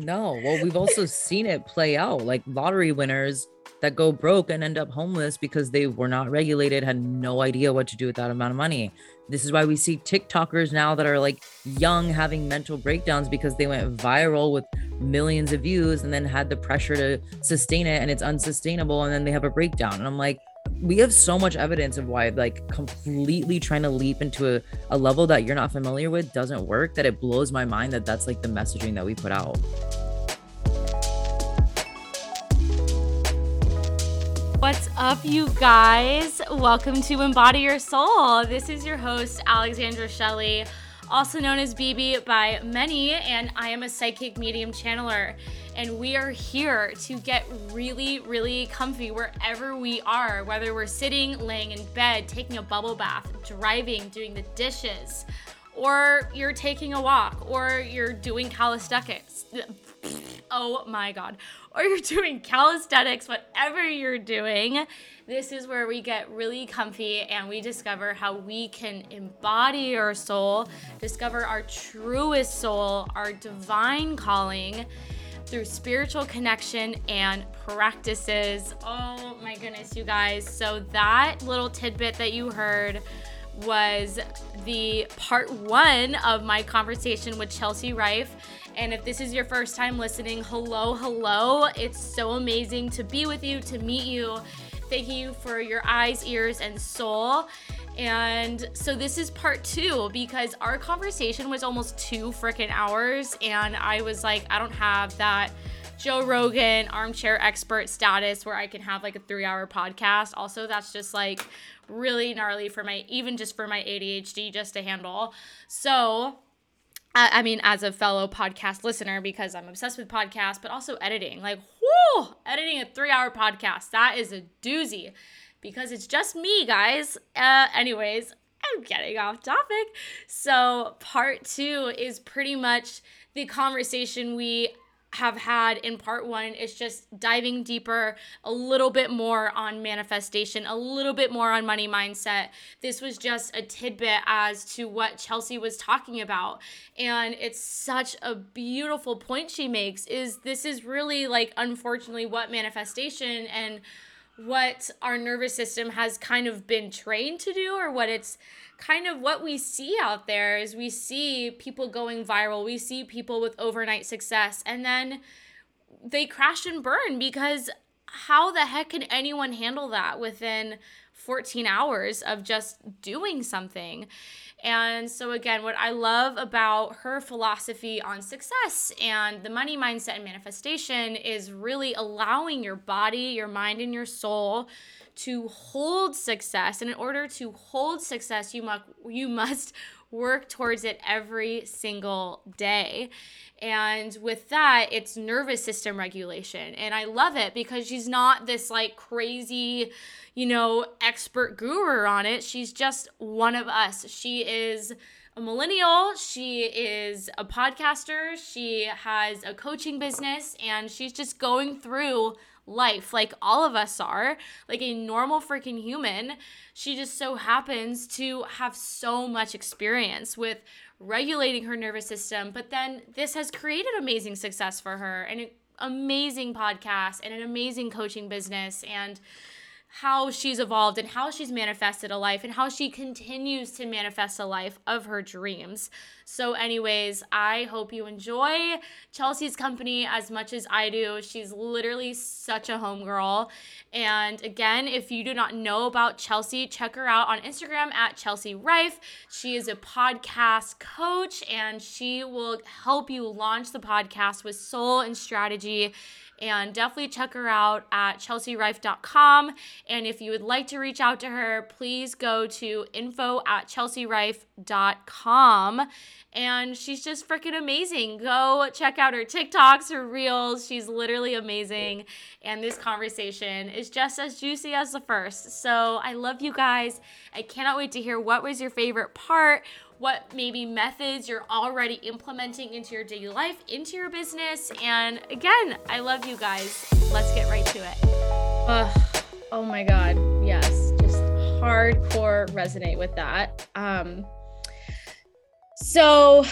No. Well, we've also seen it play out like lottery winners that go broke and end up homeless because they were not regulated, had no idea what to do with that amount of money. This is why we see TikTokers now that are like young having mental breakdowns because they went viral with millions of views and then had the pressure to sustain it and it's unsustainable and then they have a breakdown. And I'm like, we have so much evidence of why like completely trying to leap into a, a level that you're not familiar with doesn't work that it blows my mind that that's like the messaging that we put out What's up, you guys? Welcome to Embody Your Soul. This is your host, Alexandra Shelley, also known as BB by many, and I am a psychic medium channeler. And we are here to get really, really comfy wherever we are, whether we're sitting, laying in bed, taking a bubble bath, driving, doing the dishes, or you're taking a walk, or you're doing calisthenics. Oh my God or you're doing calisthenics, whatever you're doing, this is where we get really comfy and we discover how we can embody our soul, discover our truest soul, our divine calling through spiritual connection and practices. Oh my goodness, you guys. So, that little tidbit that you heard was the part one of my conversation with Chelsea Riffe. And if this is your first time listening, hello, hello. It's so amazing to be with you, to meet you. Thank you for your eyes, ears, and soul. And so this is part two because our conversation was almost two freaking hours. And I was like, I don't have that Joe Rogan armchair expert status where I can have like a three hour podcast. Also, that's just like really gnarly for my, even just for my ADHD, just to handle. So, I mean, as a fellow podcast listener, because I'm obsessed with podcasts, but also editing. Like, whoo, editing a three hour podcast. That is a doozy because it's just me, guys. Uh, anyways, I'm getting off topic. So, part two is pretty much the conversation we have had in part one is just diving deeper a little bit more on manifestation, a little bit more on money mindset. This was just a tidbit as to what Chelsea was talking about. And it's such a beautiful point she makes is this is really like unfortunately what manifestation and what our nervous system has kind of been trained to do or what it's kind of what we see out there is we see people going viral we see people with overnight success and then they crash and burn because how the heck can anyone handle that within 14 hours of just doing something and so, again, what I love about her philosophy on success and the money mindset and manifestation is really allowing your body, your mind, and your soul to hold success. And in order to hold success, you must you must work towards it every single day. And with that, it's nervous system regulation. And I love it because she's not this like crazy, you know, expert guru on it. She's just one of us. She is a millennial. She is a podcaster. She has a coaching business and she's just going through life like all of us are, like a normal freaking human. She just so happens to have so much experience with regulating her nervous system. But then this has created amazing success for her and an amazing podcast and an amazing coaching business. And how she's evolved and how she's manifested a life and how she continues to manifest a life of her dreams. So, anyways, I hope you enjoy Chelsea's company as much as I do. She's literally such a homegirl. And again, if you do not know about Chelsea, check her out on Instagram at Chelsea Riffe. She is a podcast coach and she will help you launch the podcast with soul and strategy and definitely check her out at chelseariffe.com. And if you would like to reach out to her, please go to info at chelseariffe.com. And she's just freaking amazing. Go check out her TikToks, her reels. She's literally amazing. And this conversation is just as juicy as the first. So I love you guys. I cannot wait to hear what was your favorite part what maybe methods you're already implementing into your daily life, into your business. And again, I love you guys. Let's get right to it. Uh, oh my God. Yes. Just hardcore resonate with that. Um, so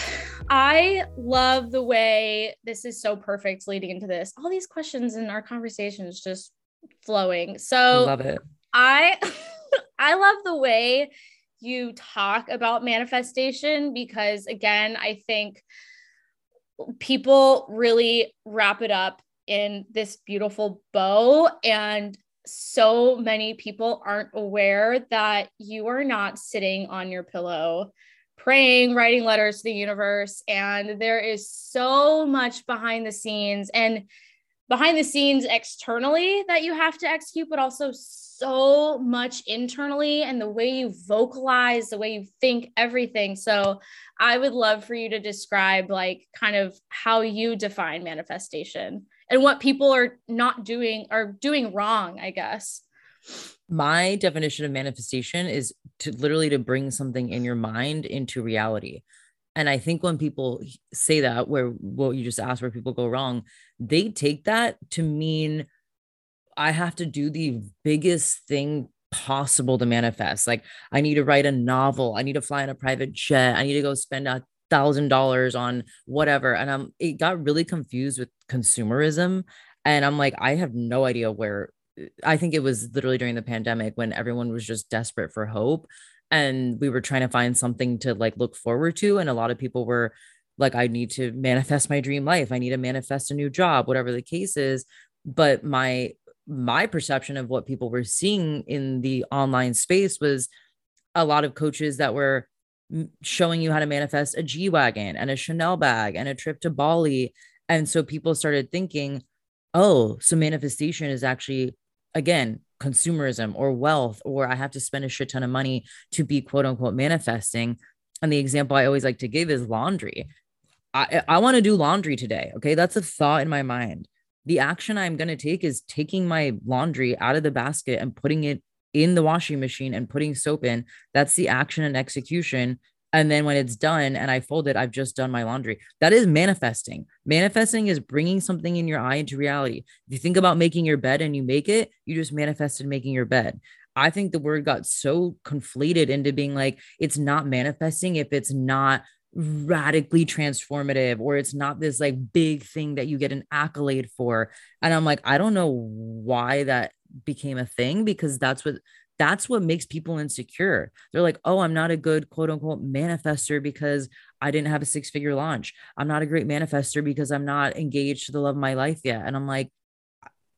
I love the way this is so perfect leading into this. All these questions in our conversations just flowing. So love it. I I love the way you talk about manifestation because again, I think people really wrap it up in this beautiful bow and so many people aren't aware that you are not sitting on your pillow praying, writing letters to the universe. And there is so much behind the scenes and behind the scenes externally that you have to execute, but also so much internally and the way you vocalize, the way you think, everything. So I would love for you to describe, like, kind of how you define manifestation and what people are not doing or doing wrong, I guess my definition of manifestation is to literally to bring something in your mind into reality and i think when people say that where what you just asked where people go wrong they take that to mean i have to do the biggest thing possible to manifest. Like i need to write a novel. I need to fly in a private jet. I need to go spend a thousand dollars on whatever. And i'm it got really confused with consumerism. And i'm like i have no idea where I think it was literally during the pandemic when everyone was just desperate for hope and we were trying to find something to like look forward to and a lot of people were like I need to manifest my dream life. I need to manifest a new job, whatever the case is, but my my perception of what people were seeing in the online space was a lot of coaches that were showing you how to manifest a G wagon and a Chanel bag and a trip to Bali. And so people started thinking, oh, so manifestation is actually again consumerism or wealth or i have to spend a shit ton of money to be quote unquote manifesting. And the example i always like to give is laundry. I i want to do laundry today okay? That's a thought in my mind. The action i'm going to take is taking my laundry out of the basket and putting it in the washing machine and putting soap in. That's the action and execution and then when it's done and I fold it, I've just done my laundry. That is manifesting. Manifesting is bringing something in your eye into reality. If you think about making your bed and you make it, you just manifested making your bed. I think the word got so conflated into being like, it's not manifesting if it's not radically transformative or it's not this like big thing that you get an accolade for. And I'm like, I don't know why that became a thing because that's what that's what makes people insecure. They're like, oh, I'm not a good quote unquote manifester because I didn't have a six figure launch. I'm not a great manifester because I'm not engaged to the love of my life yet. And I'm like,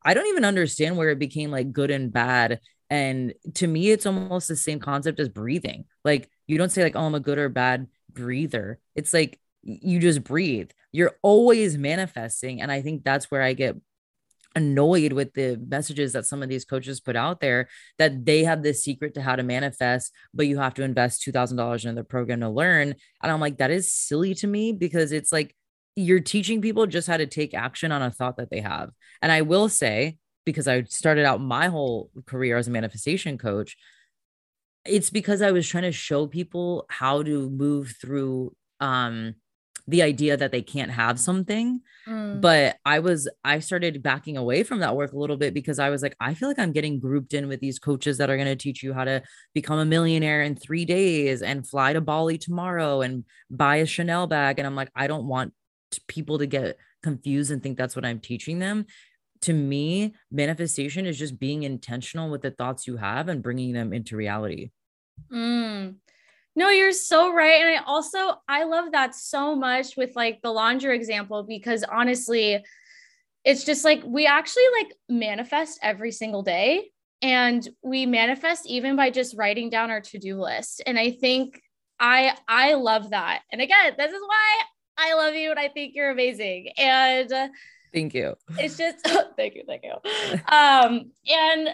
I don't even understand where it became like good and bad. And to me, it's almost the same concept as breathing. Like, you don't say, like, oh, I'm a good or bad breather. It's like you just breathe. You're always manifesting. And I think that's where I get annoyed with the messages that some of these coaches put out there that they have this secret to how to manifest, but you have to invest $2,000 in the program to learn. And I'm like, that is silly to me because it's like you're teaching people just how to take action on a thought that they have. And I will say, because I started out my whole career as a manifestation coach, it's because I was trying to show people how to move through um the idea that they can't have something. Mm. But I was, I started backing away from that work a little bit because I was like, I feel like I'm getting grouped in with these coaches that are going to teach you how to become a millionaire in three days and fly to Bali tomorrow and buy a Chanel bag. And I'm like, I don't want people to get confused and think that's what I'm teaching them. To me, manifestation is just being intentional with the thoughts you have and bringing them into reality. Mm. No, you're so right. And I also I love that so much with like the laundry example because honestly, it's just like we actually like manifest every single day and we manifest even by just writing down our to-do list. And I think I I love that. And again, this is why I love you and I think you're amazing. And thank you. It's just thank you, thank you. Um and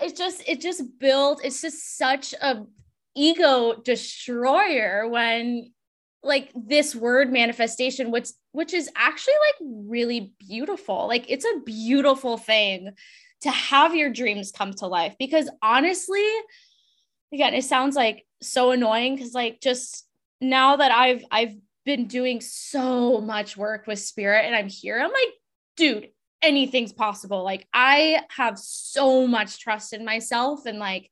it's just it just built it's just such a ego destroyer when like this word manifestation which which is actually like really beautiful. Like it's a beautiful thing to have your dreams come to life because honestly again it sounds like so annoying cuz like just now that I've I've been doing so much work with spirit and I'm here I'm like dude anything's possible. Like I have so much trust in myself and like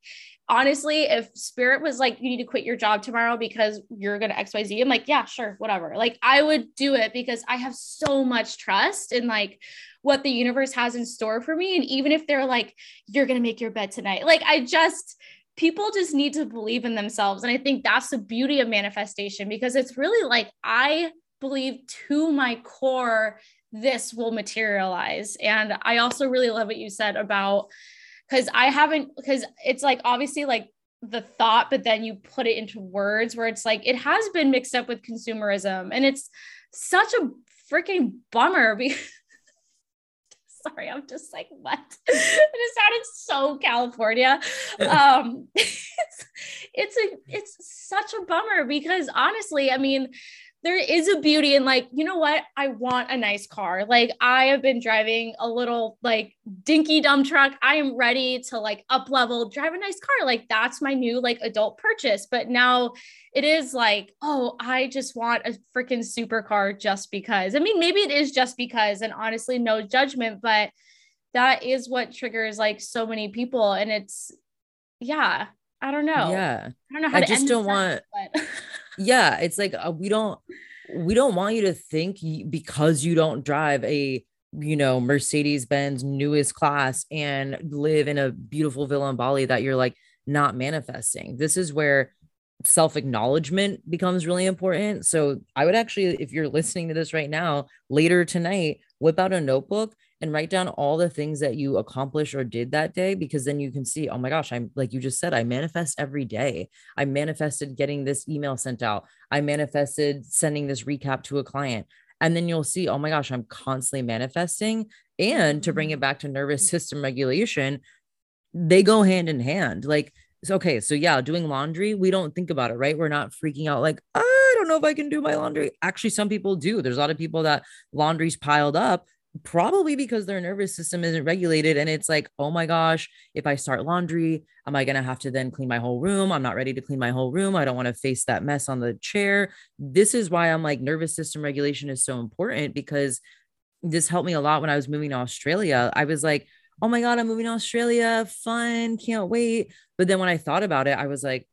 honestly, if Spirit was like, you need to quit your job tomorrow because you're going to XYZ, I'm like, yeah, sure, whatever. Like, I would do it because I have so much trust in like what the universe has in store for me. And even if they're like, you're going to make your bed tonight, like, I just, people just need to believe in themselves. And I think that's the beauty of manifestation because it's really like, I believe to my core, this will materialize. And I also really love what you said about, because I haven't because it's like obviously like the thought, but then you put it into words where it's like it has been mixed up with consumerism, and it's such a freaking bummer because. Sorry, I'm just like what? it sounded so California. Um, it's it's a it's such a bummer because honestly, I mean, there is a beauty in like, you know what? I want a nice car. Like I have been driving a little like dinky dumb truck. I am ready to like up level, drive a nice car. Like that's my new like adult purchase. But now it is like, oh, I just want a freaking supercar just because. I mean, maybe it is just because, and honestly, no judgment, but that is what triggers like so many people. And it's yeah, I don't know. Yeah. I don't know how I to just don't want but yeah it's like uh, we don't we don't want you to think because you don't drive a you know mercedes benz newest class and live in a beautiful villa in bali that you're like not manifesting. This is where self acknowledgement becomes really important. So i would actually if you're listening to this right now later tonight whip out a notebook and write down all the things that you accomplished or did that day because then you can see oh my gosh i'm like you just said i manifest every day. I manifested getting this email sent out. I manifested sending this recap to a client. And then you'll see oh my gosh i'm constantly manifesting. And to bring it mm. back to nervous system regulation they go hand in hand like so, okay so yeah doing laundry we don't think about it right? We're not freaking out like ah, i don't know if i can do my laundry. Actually some people do. There's a lot of people that laundry's piled up probably because their nervous system isn't regulated and it's like oh my gosh if i start laundry am i going to have to then clean my whole room? I'm not ready to clean my whole room. I don't want to face that mess on the chair. This is why i'm like nervous system regulation is so important because this helped me a lot when i was moving to australia. I was like oh my god i'm moving to australia. Fun. Can't wait. But then when i thought about it i was like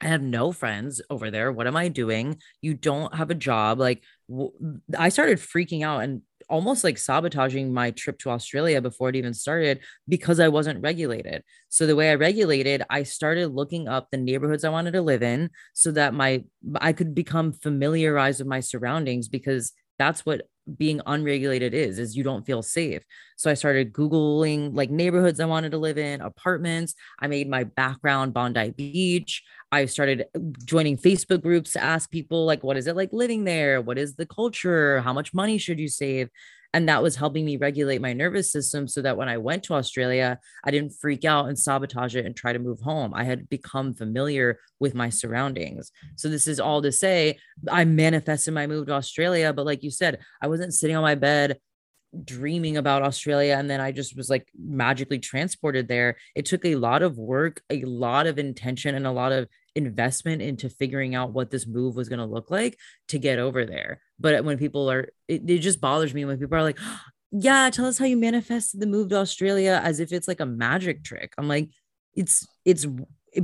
I have no friends over there. What am I doing? You don't have a job. Like, w- I started freaking out and almost like sabotaging my trip to Australia before it even started because I wasn't regulated. So the way I regulated, I started looking up the neighborhoods I wanted to live in so that my I could become familiarized with my surroundings because that's what being unregulated is is you don't feel safe. So i started googling like neighborhoods i wanted to live in apartments. I made my background bondi beach. I started joining facebook groups to ask people like what is it like living there? What is the culture? How much money should you save and that was helping me regulate my nervous system so that when I went to Australia, I didn't freak out and sabotage it and try to move home. I had become familiar with my surroundings. So, this is all to say I manifested my move to Australia. But like you said, I wasn't sitting on my bed dreaming about Australia and then I just was like magically transported there. It took a lot of work, a lot of intention, and a lot of investment into figuring out what this move was going to look like to get over there. But when people are, it, it just bothers me when people are like, yeah, tell us how you manifested the move to Australia as if it's like a magic trick. I'm like, it's, it's,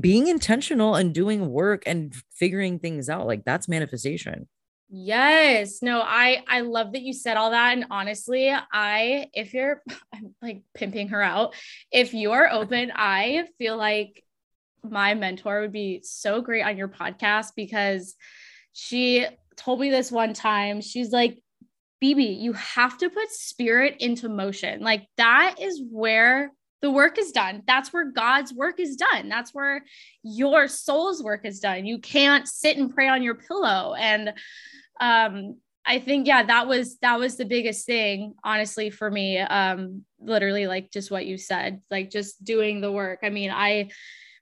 being intentional and doing work and figuring things out like that's manifestation Yes. No, I I love that you said all that and honestly, I if you're I'm like pimping her out, if you're open, I feel like my mentor would be so great on your podcast because she told me this one time. She's like, BB, you have to put spirit into motion. Like that is where the work is done. That's where God's work is done. That's where your soul's work is done. You can't sit and pray on your pillow. And um I think yeah that was that was the biggest thing honestly for me um literally like just what you said like just doing the work I mean I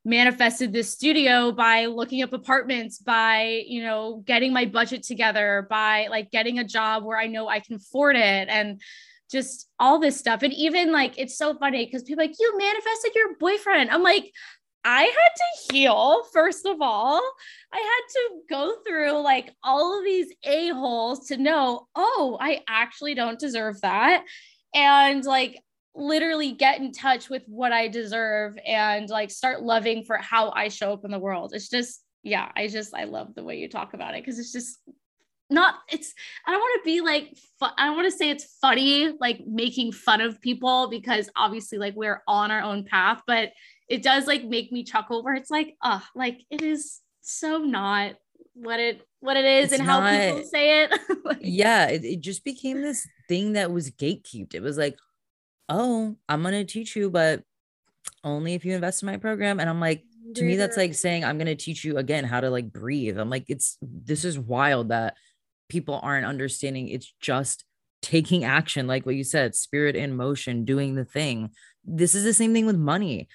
manifested this studio by looking up apartments by you know getting my budget together by like getting a job where I know I can afford it and just all this stuff and even like it's so funny because people like you manifested your boyfriend I'm like I had to heal, first of all. I had to go through like all of these a-holes to know, oh, I actually don't deserve that. And like, literally get in touch with what I deserve and like start loving for how I show up in the world. It's just, yeah, I just, I love the way you talk about it because it's just not, it's, I don't want to be like, fu- I don't want to say it's funny, like making fun of people because obviously, like, we're on our own path, but it does like make me chuckle where it's like, oh, like it is so not what it what it is It's and how not- people say it. Like, yeah it, it just became this thing that was gatekept it was like oh i'm gonna teach you but only if you invest in my program. And i'm like to me that's like saying i'm gonna teach you again how to like breathe. I'm like it's this is wild that people aren't understanding. It's just taking action like what you said spirit in motion doing the thing. This is the same thing with money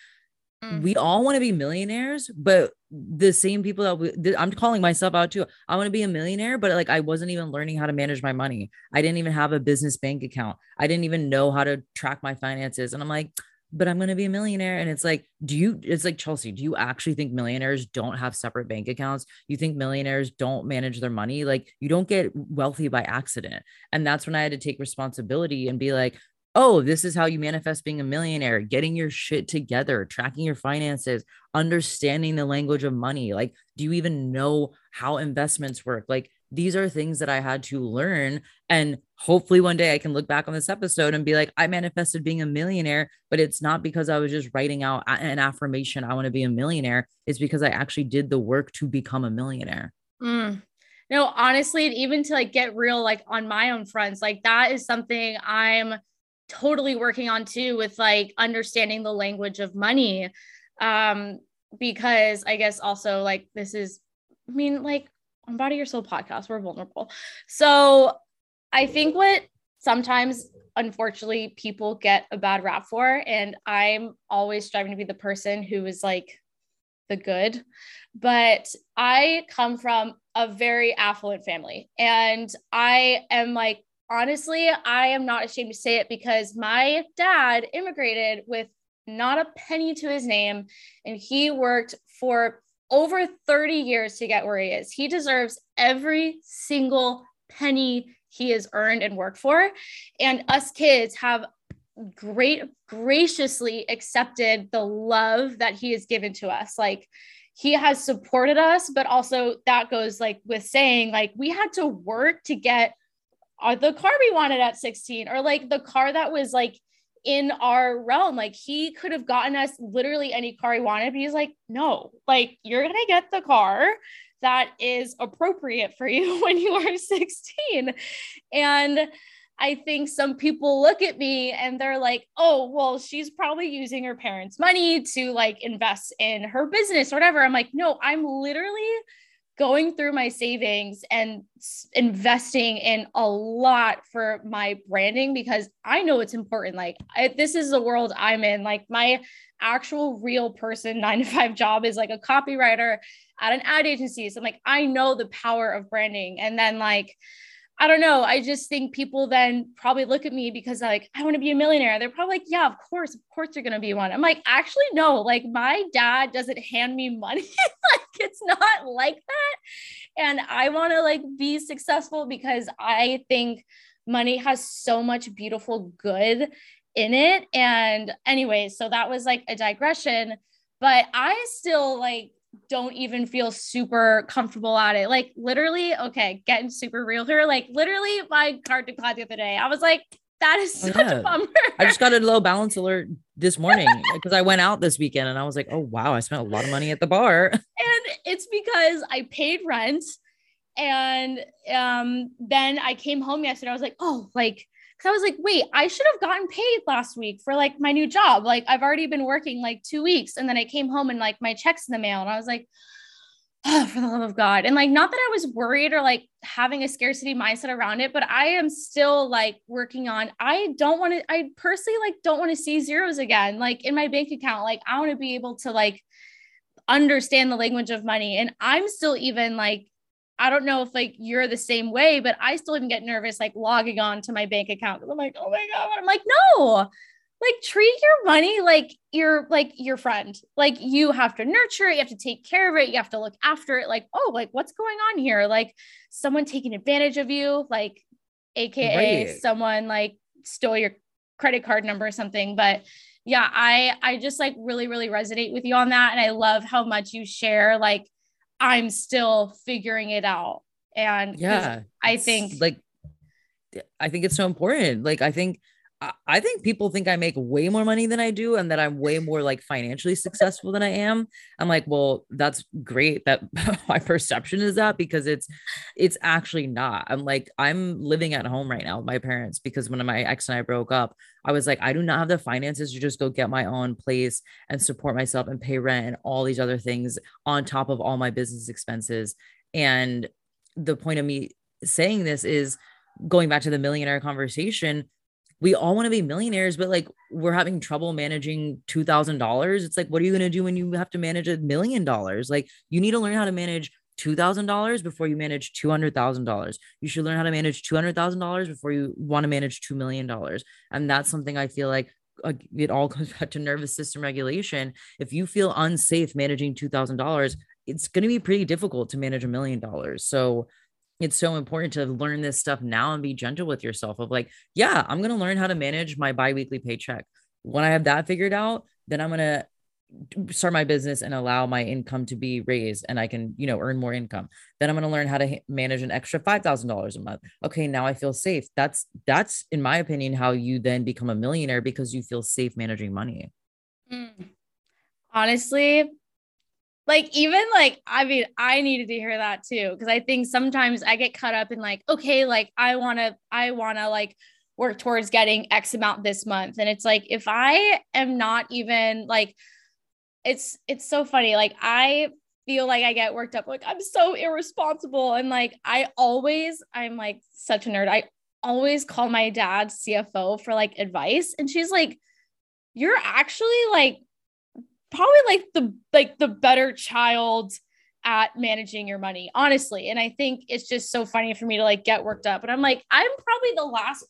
Mm. we all want to be millionaires but the same people that we, th- i'm calling myself out too i want to be a millionaire but like i wasn't even learning how to manage my money. I didn't even have a business bank account. I didn't even know how to track my finances and i'm like but i'm going to be a millionaire. And it's like do you it's like chelsea do you actually think millionaires don't have separate bank accounts? You think millionaires don't manage their money? Like you don't get wealthy by accident. And that's when i had to take responsibility and be like oh, this is how you manifest being a millionaire, getting your shit together, tracking your finances, understanding the language of money. Like, do you even know how investments work? Like, these are things that I had to learn. And hopefully, one day I can look back on this episode and be like, I manifested being a millionaire, but it's not because I was just writing out an affirmation, I want to be a millionaire. It's because I actually did the work to become a millionaire. Mm. No, honestly, and even to like get real, like on my own fronts, like that is something I'm totally working on too with like understanding the language of money. Um, because I guess also like this is, I mean, like Embody Your Soul podcast, we're vulnerable. So I think what sometimes unfortunately people get a bad rap for, and I'm always striving to be the person who is like the good, but I come from a very affluent family and I am like honestly, I am not ashamed to say it because my dad immigrated with not a penny to his name and he worked for over 30 years to get where he is. He deserves every single penny he has earned and worked for. And us kids have great graciously accepted the love that he has given to us. Like he has supported us, but also that goes like with saying like we had to work to get uh, the car we wanted at 16 or like the car that was like in our realm. Like he could have gotten us literally any car he wanted, but he's like, no, like you're gonna get the car that is appropriate for you when you are 16. And I think some people look at me and they're like, oh, well, she's probably using her parents' money to like invest in her business or whatever. I'm like, no, I'm literally going through my savings and investing in a lot for my branding because I know it's important. Like, I, this is the world I'm in. Like, my actual real person nine to five job is like a copywriter at an ad agency. So I'm like, I know the power of branding. And then, like, I don't know. I just think people then probably look at me because like I want to be a millionaire. They're probably like, yeah, of course, of course you're gonna be one. I'm like, actually, no. Like my dad doesn't hand me money. like it's not like that. And I want to like be successful because I think money has so much beautiful good in it. And anyway, so that was like a digression. But I still like don't even feel super comfortable at it. Like literally, okay, getting super real here. Like literally, my card declined the other day. I was like, that is Oh, such yeah. a bummer. I just got a low balance alert this morning because I went out this weekend and I was like, oh wow, I spent a lot of money at the bar. and it's because I paid rent. And um, then I came home yesterday. I was like, oh, like, because I was like, wait, I should have gotten paid last week for like my new job. Like, I've already been working like two weeks. And then I came home and like my check's in the mail. And I was like, oh, for the love of God. And like, not that I was worried or like having a scarcity mindset around it, but I am still like working on, I don't want to, I personally like don't want to see zeros again, like in my bank account. Like, I want to be able to like understand the language of money. And I'm still even like, I don't know if like you're the same way, but I still even get nervous like logging on to my bank account. because I'm like, oh my God. I'm like, no, like treat your money like you're like your friend. Like you have to nurture it, you have to take care of it, you have to look after it. Like, oh, like what's going on here? Like someone taking advantage of you, like AKA Right. someone like stole your credit card number or something. But yeah, I I just like really, really resonate with you on that. And I love how much you share like I'm still figuring it out. And yeah, I think like I think it's so important. Like I think I think people think I make way more money than I do and that I'm way more like financially successful than I am. I'm like, well, that's great that my perception is that because it's it's actually not. I'm like I'm living at home right now with my parents because when my ex and I broke up, I was like I do not have the finances to just go get my own place and support myself and pay rent and all these other things on top of all my business expenses. And the point of me saying this is going back to the millionaire conversation we all want to be millionaires, but like we're having trouble managing $2,000. It's like, what are you going to do when you have to manage a million dollars? Like, you need to learn how to manage $2,000 before you manage $200,000. You should learn how to manage $200,000 before you want to manage $2 million. And that's something I feel like uh, it all comes back to nervous system regulation. If you feel unsafe managing $2,000, it's going to be pretty difficult to manage a million dollars. So, it's so important to learn this stuff now and be gentle with yourself of like yeah i'm going to learn how to manage my biweekly paycheck. When i have that figured out then i'm going to start my business and allow my income to be raised and i can you know earn more income. Then i'm going to learn how to manage an extra $5000 a month. Okay now i feel safe. That's that's in my opinion how you then become a millionaire because you feel safe managing money. Mm. honestly like even like i mean i needed to hear that too because i think sometimes i get caught up in like okay like i want to i want to like work towards getting x amount this month. And it's like if i am not even like it's it's so funny like i feel like i get worked up like i'm so irresponsible. And like i always i'm like such a nerd. I always call my dad cfo for like advice. And she's like you're actually like probably like the like the better child at managing your money honestly. And i think it's just so funny for me to like get worked up. And i'm like i'm probably the last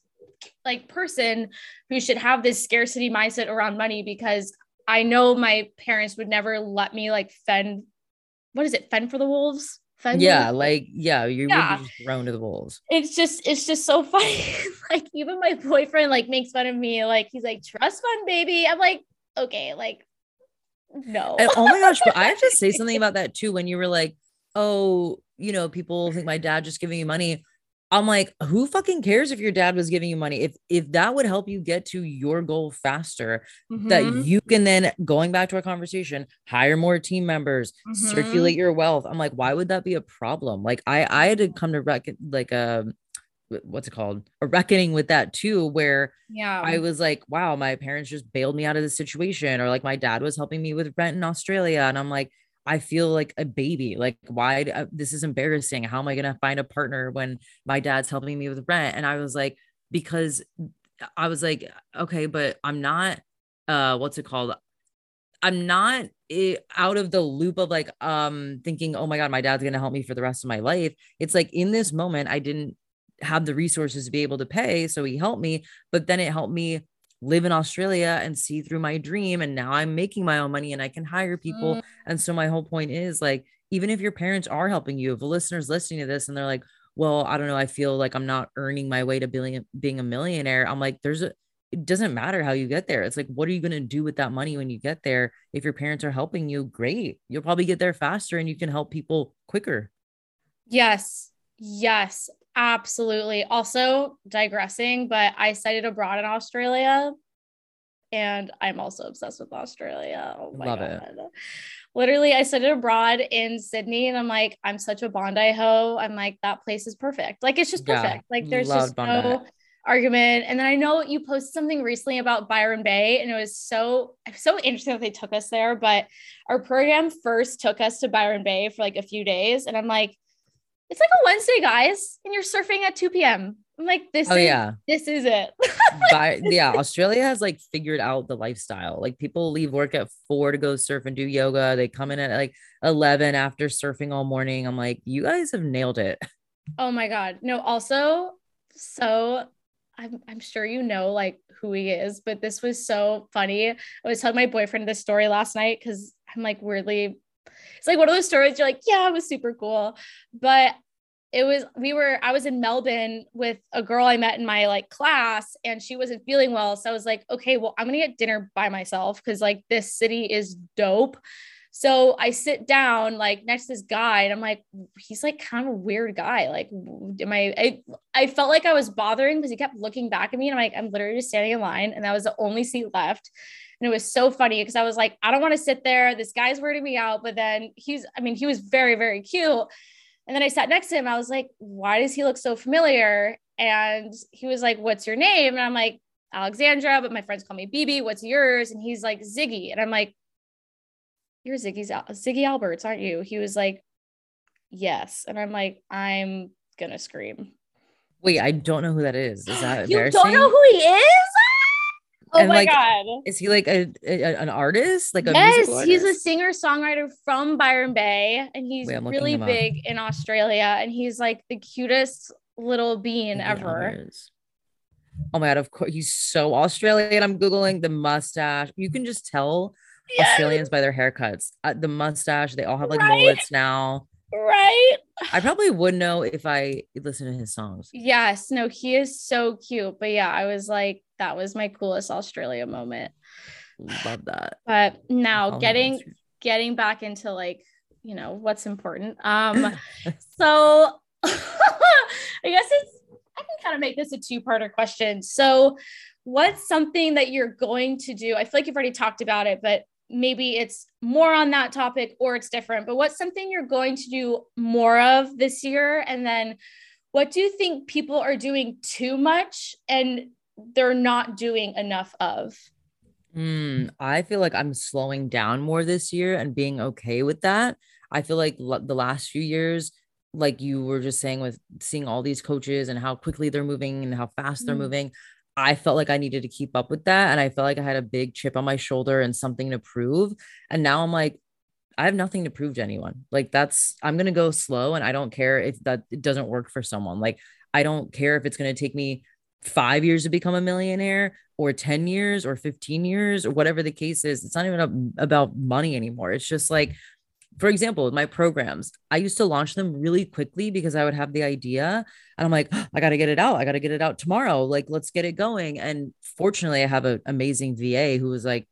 like person who should have this scarcity mindset around money because i know my parents would never let me like fend what is it? Fend for the wolves? Fend? Yeah like yeah you're yeah. just thrown to the wolves. It's just it's just so funny. Like even my boyfriend like makes fun of me. Like he's like trust fund baby. I'm like okay like no. And, oh my gosh, but I have to say something about that too. When you were like, oh, you know, people think my dad just giving you money. I'm like, who fucking cares if your dad was giving you money? If if that would help you get to your goal faster, mm-hmm. that you can then going back to our conversation, hire more team members, mm-hmm. circulate your wealth. I'm like, why would that be a problem? Like I I had to come to rec- like a um, what's it called? A reckoning with that too where yeah. I was like wow my parents just bailed me out of the situation or like my dad was helping me with rent in australia and i'm like i feel like a baby like why uh, this is embarrassing. How am i going to find a partner when my dad's helping me with rent? And i was like because i was like okay but i'm not uh what's it called? I'm not out of the loop of like um thinking oh my god my dad's going to help me for the rest of my life it's like in this moment i didn't have the resources to be able to pay. So he helped me, but then it helped me live in Australia and see through my dream. And now I'm making my own money and I can hire people. Mm. And so my whole point is like, even if your parents are helping you, if a listener's listening to this and they're like, well, I don't know, I feel like I'm not earning my way to being, being a millionaire. I'm like, there's a, it doesn't matter how you get there. It's like, what are you going to do with that money when you get there? If your parents are helping you, great. You'll probably get there faster and you can help people quicker. Yes. Yes. Absolutely. Also, digressing, but I studied abroad in Australia and I'm also obsessed with Australia. Oh my Love God. it. Literally, I studied abroad in Sydney and I'm like, I'm such a Bondi ho. I'm like, that place is perfect. Like, it's just perfect. Yeah, like, there's just Bondi. no argument. And then I know you posted something recently about Byron Bay, and it was so so interesting that they took us there. But our program first took us to Byron Bay for like a few days, and I'm like, it's like a Wednesday, guys, and you're surfing at 2 p.m. I'm like, this oh, is yeah. this is it. By, yeah, Australia has like figured out the lifestyle. Like people leave work at four to go surf and do yoga. They come in at like 11 after surfing all morning. I'm like, you guys have nailed it. Oh my God. No, also, so I'm, I'm sure you know like who he is, but this was so funny. I was telling my boyfriend this story last night because I'm like weirdly it's like one of those stories you're like, yeah, it was super cool. But it was we were I was in Melbourne with a girl I met in my like class and she wasn't feeling well. So I was like okay well I'm going to get dinner by myself cuz like this city is dope. So I sit down like next to this guy and I'm like he's like kind of a weird guy. Like am I I, I felt like I was bothering because he kept looking back at me and I'm like I'm literally just standing in line and that was the only seat left and it was so funny because I was like I don't want to sit there this guy's weirding me out but then he's I mean he was very very cute and then I sat next to him. I was like, why does he look so familiar? And he was like, what's your name? And I'm like, Alexandra, but my friends call me BB. What's yours? And he's like, Ziggy. And I'm like, you're Ziggy's Ziggy Alberts, aren't you? He was like, yes. And I'm like, I'm gonna scream. Wait, I don't know who that is. Is that you don't know who he is? Oh and my like, god! Is he like a, a an artist? Like a yes, he's a singer songwriter from Byron Bay, and he's Wait, really big in Australia. And he's like the cutest little bean ever. Oh my god! Of course, he's so Australian. I'm googling the mustache. You can just tell yes. Australians by their haircuts. Uh, the mustache. They all have like right? mullets now. Right. I probably would know if I listened to his songs. Yes. No, he is so cute. But yeah, I was like, that was my coolest Australia moment. Love that. But now oh, getting getting back into like, you know, what's important. Um so I guess it's I can kind of make this a two-parter question. So what's something that you're going to do? I feel like you've already talked about it, but maybe it's more on that topic or it's different. But what's something you're going to do more of this year? And then what do you think people are doing too much and they're not doing enough of? Mm, I feel like I'm slowing down more this year and being okay with that. I feel like l- the last few years, like you were just saying, with seeing all these coaches and how quickly they're moving and how fast they're mm. moving, I felt like I needed to keep up with that. And I felt like I had a big chip on my shoulder and something to prove. And now I'm like, I have nothing to prove to anyone. Like that's I'm gonna go slow and I don't care if that doesn't work for someone. Like I don't care if it's gonna take me five years to become a millionaire or 10 years or 15 years or whatever the case is. It's not even about money anymore. It's just like, for example, my programs, I used to launch them really quickly because I would have the idea and I'm like, oh, I got to get it out. I got to get it out tomorrow. Like, let's get it going. And fortunately, I have an amazing VA who was like,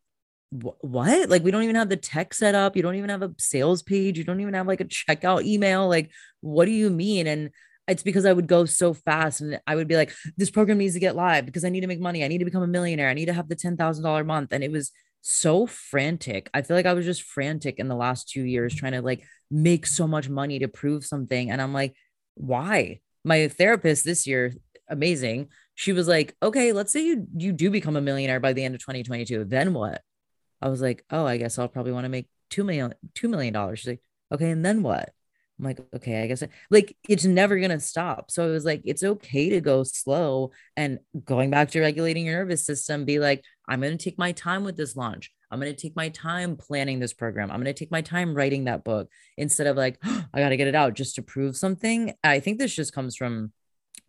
what? Like, we don't even have the tech set up. You don't even have a sales page. You don't even have like a checkout email. Like, what do you mean? And it's because I would go so fast and I would be like, this program needs to get live because I need to make money. I need to become a millionaire. I need to have the $10,000 month. And it was so frantic. I feel like I was just frantic in the last two years trying to like make so much money to prove something. And I'm like, why? My therapist this year, amazing. She was like, okay, let's say you you do become a millionaire by the end of 2022. Then what? I was like, oh, I guess I'll probably want to make two million, two million dollars. She's like, okay, and then what? I'm like, okay, I guess it, like it's never gonna stop. So it was like it's okay to go slow and going back to regulating your nervous system, be like, I'm gonna take my time with this launch. I'm gonna take my time planning this program. I'm gonna take my time writing that book instead of like, oh, I gotta get it out just to prove something. I think this just comes from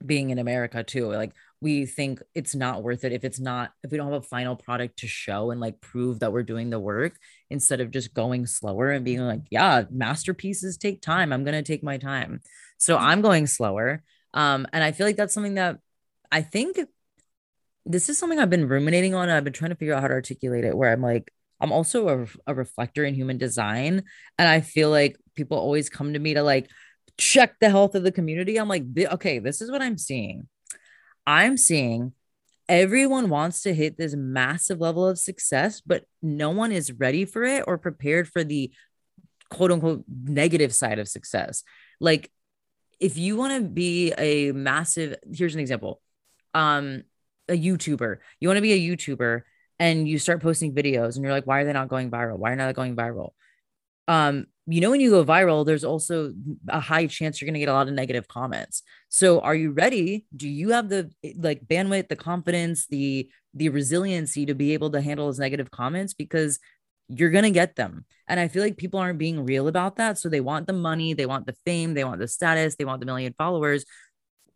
being in America too. Like we think it's not worth it if it's not if we don't have a final product to show and like prove that we're doing the work instead of just going slower and being like yeah masterpieces take time. I'm going to take my time. So i'm going slower um and i feel like that's something that i think this is something i've been ruminating on i've been trying to figure out how to articulate it where i'm like i'm also a, a reflector in human design and i feel like people always come to me to like check the health of the community. I'm like okay this is what i'm seeing I'm seeing everyone wants to hit this massive level of success, but no one is ready for it or prepared for the quote unquote negative side of success. Like, if you want to be a massive, here's an example um, a YouTuber, you want to be a YouTuber and you start posting videos and you're like, why are they not going viral? Why are not going viral? Um, you know when you go viral there's also a high chance you're going to get a lot of negative comments. So are you ready? Do you have the like bandwidth the confidence the the resiliency to be able to handle those negative comments? Because you're going to get them. And i feel like people aren't being real about that. So they want the money they want the fame they want the status they want the million followers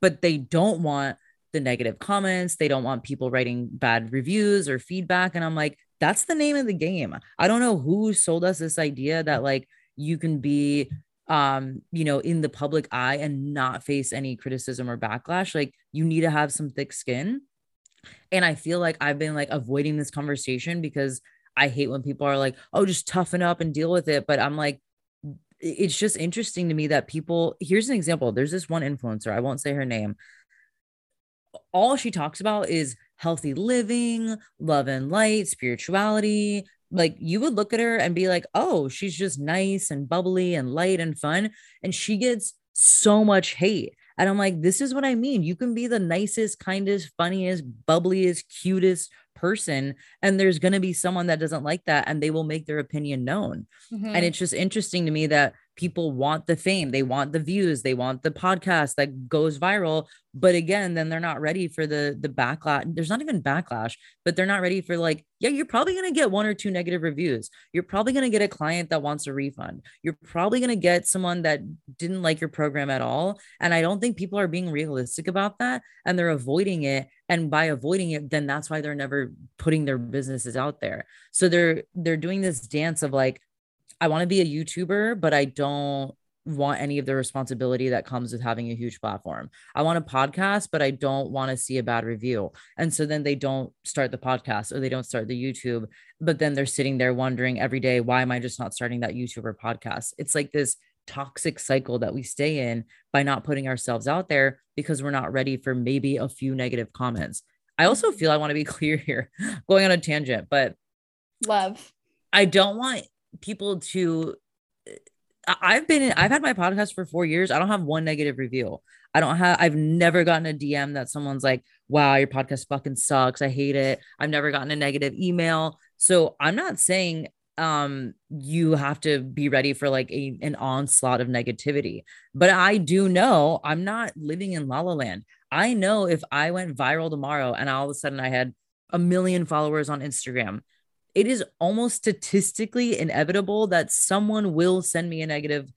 but they don't want the negative comments. They don't want people writing bad reviews or feedback. And i'm like that's the name of the game. I don't know who sold us this idea that like you can be um you know in the public eye and not face any criticism or backlash. Like you need to have some thick skin. And i feel like i've been like avoiding this conversation because i hate when people are like oh just toughen up and deal with it. But i'm like it's just interesting to me that people here's an example. There's this one influencer i won't say her name. All she talks about is healthy living love and light spirituality like you would look at her and be like, oh, she's just nice and bubbly and light and fun. And she gets so much hate. And I'm like, this is what I mean. You can be the nicest, kindest, funniest, bubbliest, cutest person. And there's going to be someone that doesn't like that and they will make their opinion known. Mm-hmm. And it's just interesting to me that people want the fame, they want the views, they want the podcast that goes viral. But again, then they're not ready for the the backlash. There's not even backlash, but they're not ready for like, yeah, you're probably gonna get one or two negative reviews. You're probably gonna get a client that wants a refund. You're probably gonna get someone that didn't like your program at all. And I don't think people are being realistic about that and they're avoiding it. And by avoiding it, then that's why they're never putting their businesses out there. So they're they're doing this dance of like, I want to be a YouTuber, but I don't want any of the responsibility that comes with having a huge platform. I want a podcast, but I don't want to see a bad review. And so then they don't start the podcast or they don't start the YouTube, but then they're sitting there wondering every day, why am I just not starting that YouTuber podcast? It's like this toxic cycle that we stay in by not putting ourselves out there because we're not ready for maybe a few negative comments. I also feel I want to be clear here, going on a tangent, but love. I don't want people to I've been I've had my podcast for four years. I don't have one negative review. I don't have I've never gotten a DM that someone's like, wow, your podcast fucking sucks. I hate it. I've never gotten a negative email. So I'm not saying um you have to be ready for like a an onslaught of negativity. But I do know I'm not living in La La Land. I know if I went viral tomorrow and all of a sudden I had a million followers on Instagram it is almost statistically inevitable that someone will send me a negative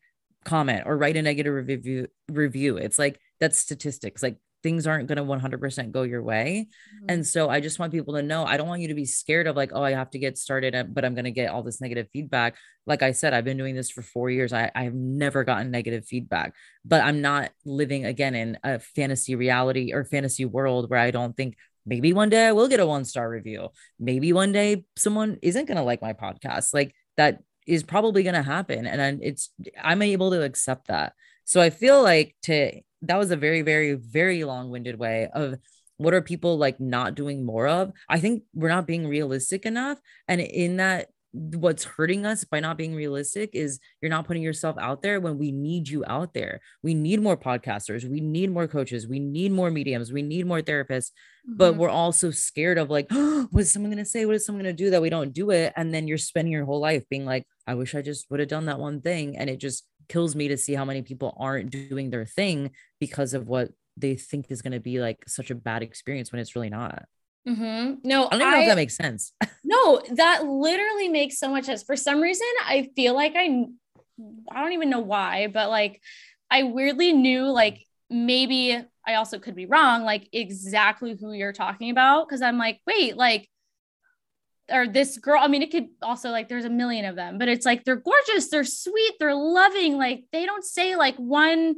comment or write a negative review review. It's like that's statistics. Like things aren't going to 100% go your way. Mm-hmm. and so i just want people to know i don't want you to be scared of like oh i have to get started uh, but i'm going to get all this negative feedback. Like i said i've been doing this for four years. I, I have never gotten negative feedback but i'm not living again in a fantasy reality or fantasy world where i don't think maybe one day I will get a one star review. Maybe one day someone isn't going to like my podcast. Like that is probably going to happen. And it's, I'm able to accept that. So I feel like to, that was a very, very, very long winded way of what are people like not doing more of? I think we're not being realistic enough. And in that what's hurting us by not being realistic is you're not putting yourself out there when we need you out there. We need more podcasters, we need more coaches, we need more mediums, we need more therapists, mm-hmm. but we're also scared of like, oh, what is someone going to say? What is someone going to do that we don't do it? And then you're spending your whole life being like, I wish I just would have done that one thing. And it just kills me to see how many people aren't doing their thing because of what they think is going to be like such a bad experience when it's really not. Mm-hmm. No, I don't know I, if that makes sense. no, that literally makes so much sense. For some reason, I feel like I, I don't even know why, but like, I weirdly knew like maybe I also could be wrong, like exactly who you're talking about. Cause I'm like, wait, like, or this girl, I mean, it could also like there's a million of them, but it's like they're gorgeous, they're sweet, they're loving. Like, they don't say like one,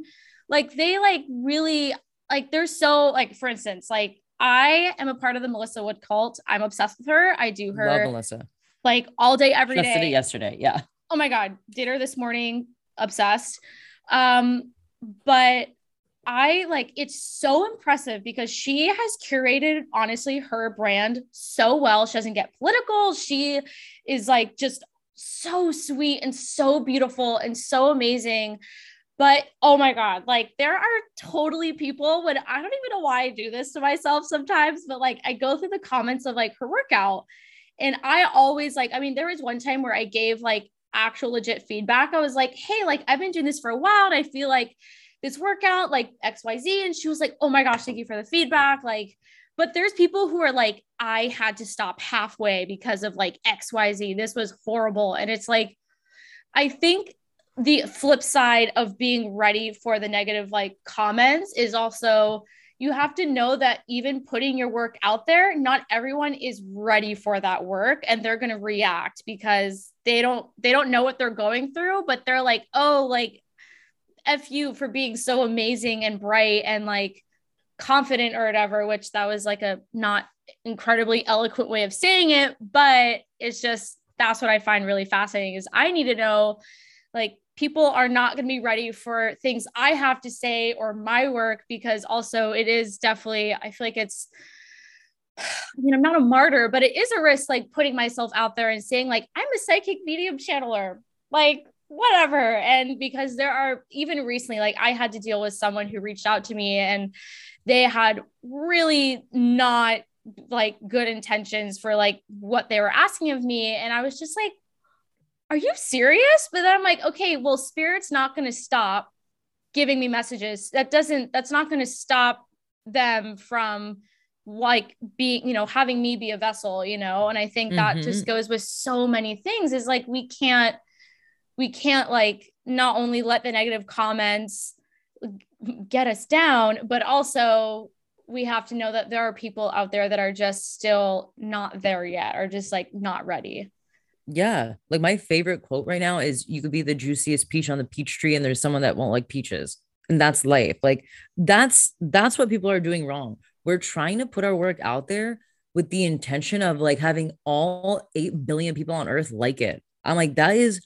like, they like really, like, they're so, like, for instance, like, I am a part of the Melissa Wood cult. I'm obsessed with her. I do her Love Melissa. like all day, every Just day. Did it yesterday. Yeah. Oh my God. Did her this morning. Obsessed. Um, but I like it's so impressive because she has curated honestly her brand so well. She doesn't get political. She is like just so sweet and so beautiful and so amazing. But oh my God, like there are totally people when I don't even know why I do this to myself sometimes, but like I go through the comments of like her workout. And I always like, I mean, there was one time where I gave like actual legit feedback. I was like, hey, like I've been doing this for a while and I feel like this workout, like XYZ. And she was like, oh my gosh, thank you for the feedback. Like, but there's people who are like, I had to stop halfway because of like XYZ. This was horrible. And it's like, I think the flip side of being ready for the negative like comments is also you have to know that even putting your work out there not everyone is ready for that work and they're going to react because they don't they don't know what they're going through but they're like oh like F you for being so amazing and bright and like confident or whatever, which that was like a not incredibly eloquent way of saying it, but it's just that's what I find really fascinating is I need to know like people are not going to be ready for things I have to say or my work because also it is definitely I feel like it's I mean, I'm not a martyr, but it is a risk like putting myself out there and saying, like, I'm a psychic medium channeler. Like, whatever. And because there are even recently, like I had to deal with someone who reached out to me and they had really not like good intentions for like what they were asking of me. And I was just like, are you serious? But then I'm like, okay, well, spirit's not going to stop giving me messages. That doesn't, that's not going to stop them from like being, you know, having me be a vessel, you know? And I think that mm-hmm. just goes with so many things is like, we can't, we can't like not only let the negative comments get us down, but also we have to know that there are people out there that are just still not there yet or just like not ready. Yeah. Like my favorite quote right now is you could be the juiciest peach on the peach tree and there's someone that won't like peaches. And that's life. Like that's that's what people are doing wrong. We're trying to put our work out there with the intention of like having all 8 billion people on earth like it. I'm like that is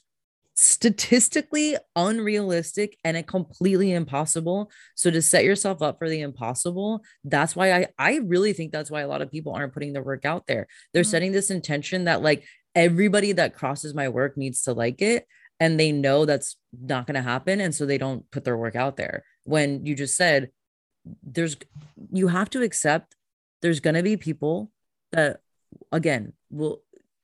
statistically unrealistic and it completely impossible. So to set yourself up for the impossible, that's why I I really think that's why a lot of people aren't putting their work out there. They're mm-hmm. setting this intention that like everybody that crosses my work needs to like it and they know that's not going to happen and so they don't put their work out there. When you just said there's you have to accept there's going to be people that again will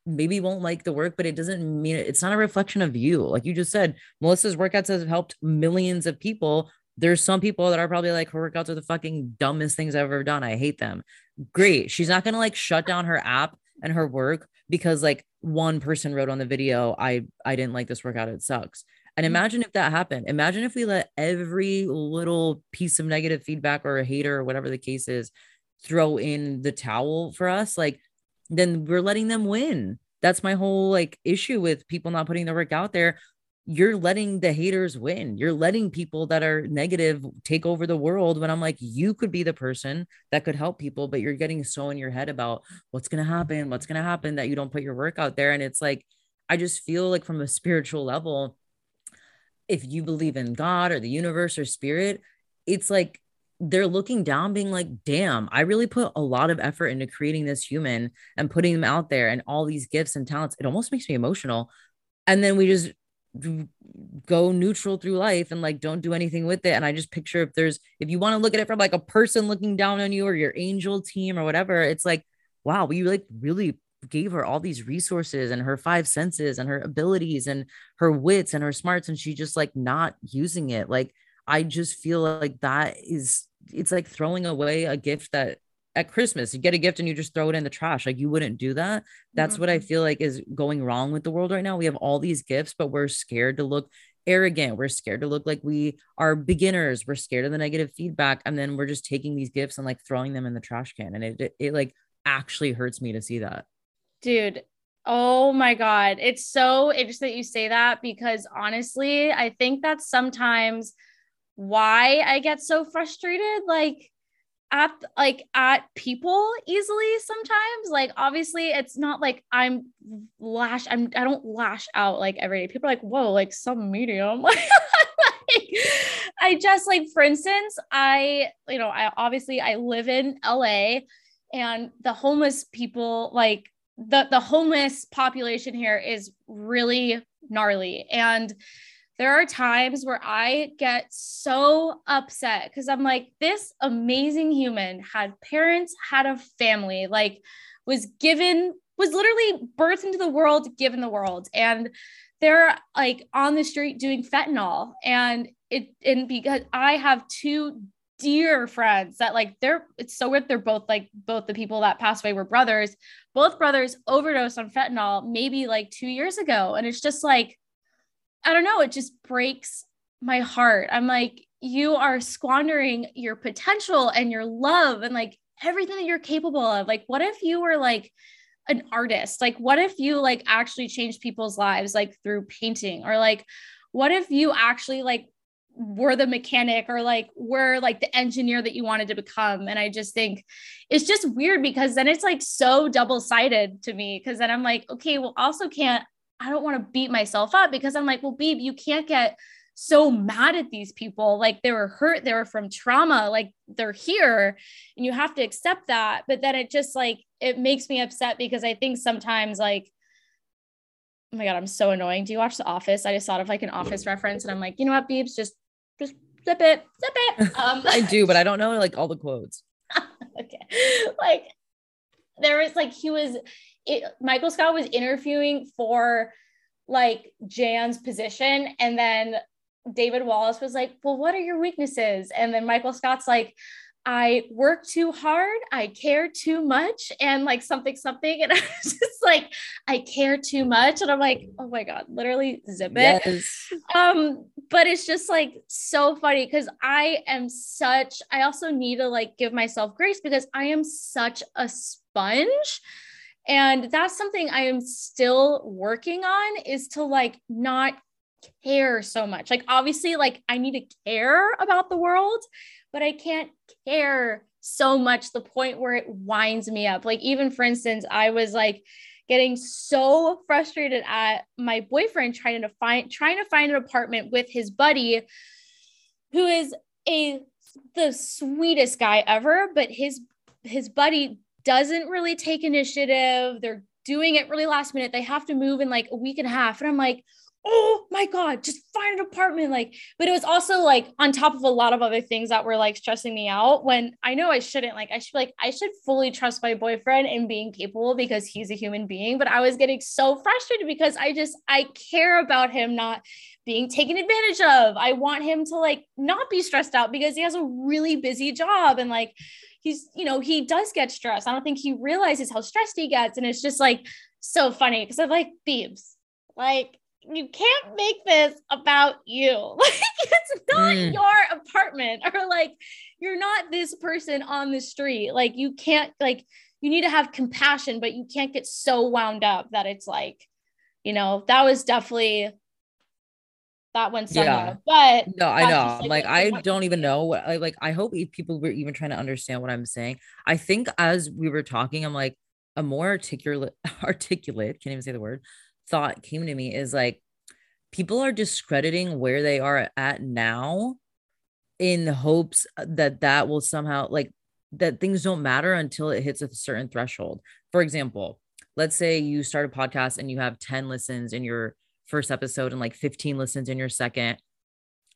maybe won't like the work, but it doesn't mean it's not a reflection of you. Like you just said, Melissa's workouts have helped millions of people. There's some people that are probably like, her workouts are the fucking dumbest things I've ever done. I hate them. Great. She's not going to like shut down her app and her work because like one person wrote on the video, I, I didn't like this workout. It sucks. And mm-hmm. imagine if that happened. Imagine if we let every little piece of negative feedback or a hater or whatever the case is throw in the towel for us. Like then we're letting them win. That's my whole like issue with people not putting their work out there. You're letting the haters win. You're letting people that are negative take over the world when I'm like, you could be the person that could help people, but you're getting so in your head about what's going to happen, what's going to happen that you don't put your work out there. And it's like, I just feel like from a spiritual level, if you believe in God or the universe or spirit, it's like they're looking down being like damn i really put a lot of effort into creating this human and putting them out there and all these gifts and talents it almost makes me emotional and then we just go neutral through life and like don't do anything with it. And i just picture if there's if you want to look at it from like a person looking down on you or your angel team or whatever it's like wow we like really gave her all these resources and her five senses and her abilities and her wits and her smarts and she just like not using it. Like I just feel like that is it's like throwing away a gift that at Christmas you get a gift and you just throw it in the trash. Like you wouldn't do that. That's mm-hmm. what I mm-hmm. feel like is going wrong with the world right now. We have all these gifts, but we're scared to look arrogant. We're scared to look like we are beginners. We're scared of the negative feedback. And then we're just taking these gifts and like throwing them in the trash can. And it, it, it like actually hurts me to see that. Dude, Oh my God. It's so interesting that you say that because honestly, I think that sometimes why I get so frustrated like at like at people easily sometimes like obviously it's not like i'm lash i'm i don't lash out like every day. People are like whoa like some medium. Like i just like for instance i you know i obviously i live in la and the homeless people like the the homeless population here is really gnarly. And there are times where I get so upset because I'm like, this amazing human had parents, had a family, like was given, was literally birthed into the world, given the world. And they're like on the street doing fentanyl. And it, and because I have two dear friends that like they're it's so weird they're both like both the people that passed away were brothers both brothers overdosed on fentanyl maybe like two years ago and it's just like I don't know, it just breaks my heart. I'm like, you are squandering your potential and your love and like everything that you're capable of. Like, what if you were like an artist? Like, what if you like actually changed people's lives like through painting? Or like, what if you actually like were the mechanic or like were like the engineer that you wanted to become. And I just think it's just weird because then it's like so double sided to me. Cause then I'm like, okay, well, also can't, I don't want to beat myself up because I'm like, well, babe, you can't get so mad at these people. Like they were hurt, they were from trauma, like they're here and you have to accept that. But then it just like, it makes me upset because I think sometimes like, oh my God, I'm so annoying. Do you watch The Office? I just thought of like an office reference and I'm like, you know what, Beebs, just just zip it, zip it. Um, I do, but I don't know like all the quotes. okay. Like there was like he was it, Michael Scott was interviewing for like Jan's position and then David Wallace was like, "Well, what are your weaknesses?" And then Michael Scott's like, I work too hard, I care too much, and like something, something. And I was just like, I care too much. And I'm like, oh my God, literally zip it. Yes. Um, but it's just like so funny because I am such, I also need to like give myself grace because I am such a sponge. And that's something I am still working on is to like not care so much. Like, obviously, like I need to care about the world, but I can't care so much the point where it winds me up. Like, even for instance, I was like getting so frustrated at my boyfriend trying to find trying to find an apartment with his buddy who is a the sweetest guy ever, but his his buddy doesn't really take initiative. They're doing it really last minute. They have to move in like a week and a half. And I'm like, oh my god just find an apartment like but it was also like on top of a lot of other things that were like stressing me out when i know i shouldn't like i should like i should fully trust my boyfriend in being capable because he's a human being but i was getting so frustrated because i just i care about him not being taken advantage of i want him to like not be stressed out because he has a really busy job and like he's you know he does get stressed i don't think he realizes how stressed he gets and it's just like so funny because i'm like beebs like you can't make this about you. Like it's not mm. your apartment or like you're not this person on the street. Like you can't like you need to have compassion, but you can't get so wound up that it's like, you know, that was definitely that went somewhere. Yeah. But no, I know. like, like I don't even know what I like. I hope people were even trying to understand what I'm saying. I think as we were talking, I'm like a more articulate, articulate, can't even say the word, thought came to me is like people are discrediting where they are at now in hopes uh, that that will somehow like that things don't matter until it hits a certain threshold. For example, let's say you start a podcast and you have 10 listens in your first episode and like 15 listens in your second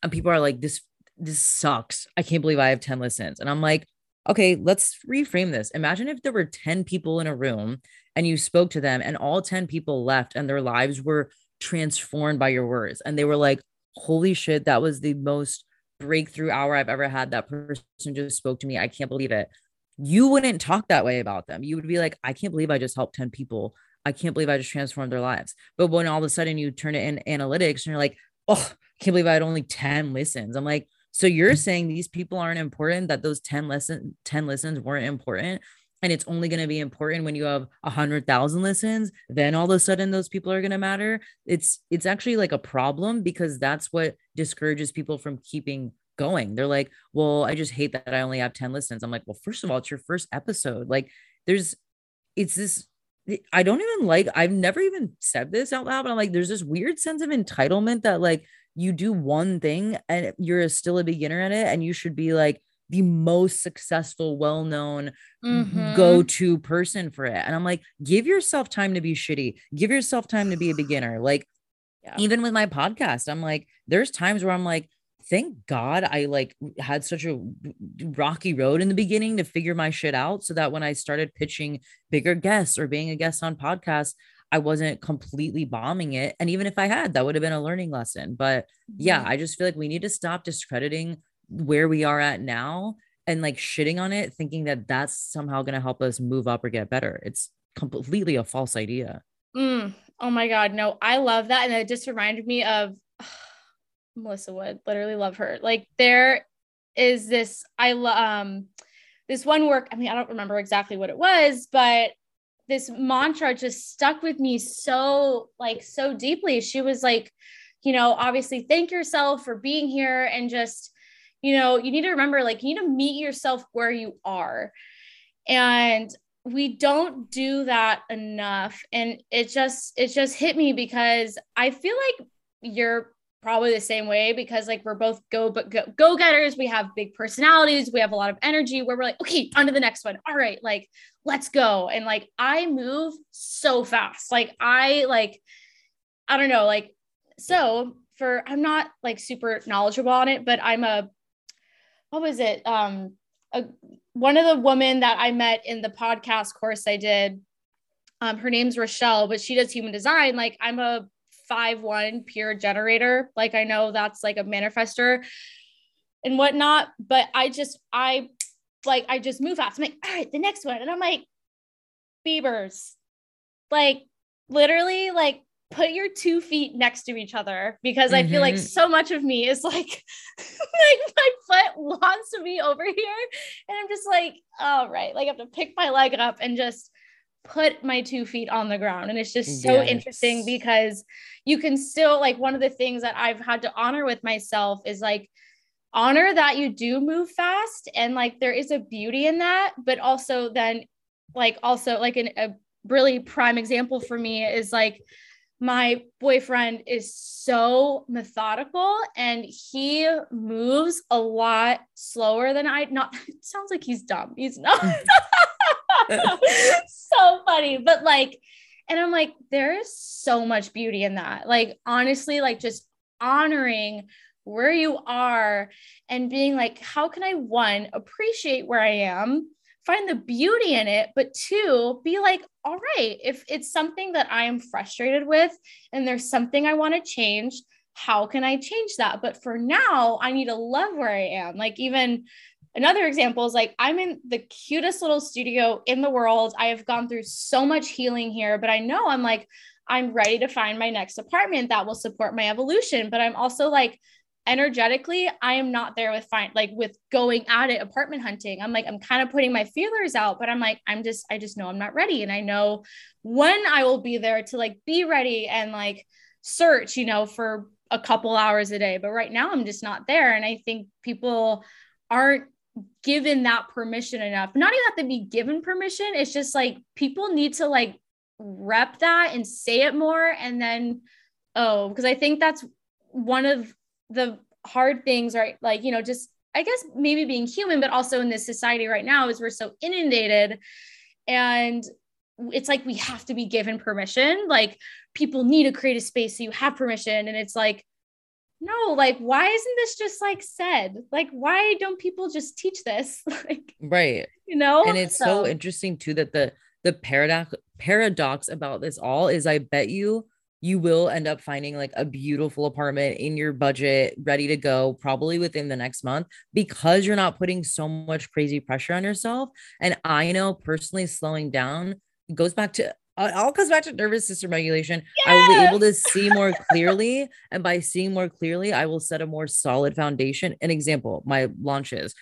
and people are like this this sucks. I can't believe I have 10 listens. And I'm like, okay, let's reframe this. Imagine if there were 10 people in a room and you spoke to them and all 10 people left and their lives were transformed by your words. And they were like, holy shit, that was the most breakthrough hour I've ever had. That person just spoke to me. I can't believe it. You wouldn't talk that way about them. You would be like, I can't believe I just helped 10 people. I can't believe I just transformed their lives. But when all of a sudden you turn it in analytics and you're like, oh, I can't believe I had only 10 listens. I'm like, so you're mm-hmm. saying these people aren't important, that those 10 listen 10 listens weren't important and it's only going to be important when you have a hundred thousand listens? Then all of a sudden those people are going to matter? It's it's actually like a problem because that's what discourages people from keeping going. They're like well i just hate that i only have 10 listens. I'm like well first of all it's your first episode. Like there's it's this i don't even like i've never even said this out loud but i'm like there's this weird sense of entitlement that like you do one thing and you're still a beginner at it and you should be like the most successful, well known, mm-hmm. go to person for it. And I'm like, give yourself time to be shitty, give yourself time to be a beginner. Like, yeah. even with my podcast, I'm like, there's times where I'm like, thank God I like had such a rocky road in the beginning to figure my shit out so that when I started pitching bigger guests or being a guest on podcasts, I wasn't completely bombing it. And even if I had, that would have been a learning lesson. But yeah, I just feel like we need to stop discrediting where we are at now and like shitting on it, thinking that that's somehow going to help us move up or get better. It's completely a false idea. Mm, oh my God. No, I love that. And it just reminded me of Melissa Wood, literally love her. Like there is this, I love, um, this one work. I mean, I don't remember exactly what it was, but this mantra just stuck with me so like so deeply. She was like, you know, obviously thank yourself for being here and just, you know, you need to remember like you need to meet yourself where you are. And we don't do that enough and it just it just hit me because I feel like you're probably the same way because like we're both go but go, go getters we have big personalities. We have a lot of energy where we're like okay on to the next one. All right like let's go. And like i move so fast. Like i like i don't know like so for i'm not like super knowledgeable on it but i'm a what was it? Um a, one of the women that i met in the podcast course i did um her name's rochelle but she does human design. Like i'm a five one pure generator. Like I know that's like a manifester and whatnot, but I just I like I just move fast. I'm like, all right, the next one. And I'm like, Beavers. Like literally like put your two feet next to each other because mm-hmm. I feel like mm-hmm. so much of me is like, like my foot wants to be over here. And I'm just like, all right, like I have to pick my leg up and just put my two feet on the ground. And it's just so yes. interesting because you can still, like, one of the things that I've had to honor with myself is like, honor that you do move fast and like there is a beauty in that but also then like also like an, a really prime example for me is like my boyfriend is so methodical and he moves a lot slower than I not it sounds like he's dumb. He's not so funny. But like, and I'm like, there is so much beauty in that. Like, honestly, like just honoring where you are and being like, how can I one appreciate where I am? Find the beauty in it, but two, be like, all right, if it's something that I am frustrated with and there's something I want to change, how can I change that? But for now, I need to love where I am. Like, even Another example is like I'm in the cutest little studio in the world. I have gone through so much healing here, but I know I'm like, I'm ready to find my next apartment that will support my evolution. But I'm also like, energetically, I am not there with find like with going at it apartment hunting. I'm like, I'm kind of putting my feelers out, but I'm like, I'm just, I just know I'm not ready. And I know when I will be there to like be ready and like search, you know, for a couple hours a day. But right now I'm just not there. And I think people aren't given that permission enough. Not even have to be given permission. It's just like people need to like rep that and say it more. And then, oh, because I think that's one of the hard things, right? Like, you know, just I guess maybe being human, but also in this society right now is we're so inundated and it's like we have to be given permission. Like people need to create a space so you have permission. And it's like, no like why isn't this just like said? Like why don't people just teach this? Like right. you know? And it's so. so interesting too that the the paradox paradox about this all is i bet you you will end up finding like a beautiful apartment in your budget ready to go probably within the next month because you're not putting so much crazy pressure on yourself. And i know personally slowing down goes back to it all comes back to nervous system regulation. Yes! I will be able to see more clearly. And by seeing more clearly, I will set a more solid foundation. An example, my launches.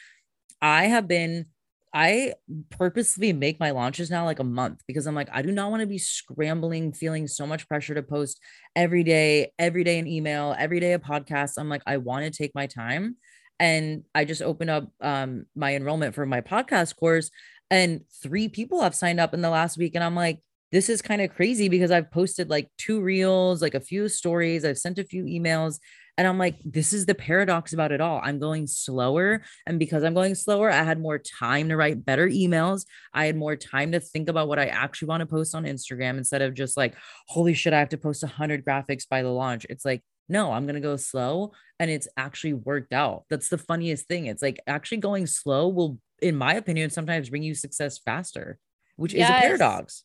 I have been, I purposely make my launches now like a month because I'm like, I do not want to be scrambling, feeling so much pressure to post every day, every day an email, every day a podcast. I'm like, I want to take my time. And I just opened up um, my enrollment for my podcast course, and three people have signed up in the last week. And I'm like, this is kind of crazy because I've posted like two reels, like a few stories, I've sent a few emails, and I'm like, this is the paradox about it all. I'm going slower. And because I'm going slower, I had more time to write better emails. I had more time to think about what I actually want to post on Instagram instead of just like, holy shit, I have to post 100 graphics by the launch. It's like, no, I'm going to go slow. And it's actually worked out. That's the funniest thing. It's like actually going slow will, in my opinion, sometimes bring you success faster, which yes. is a paradox.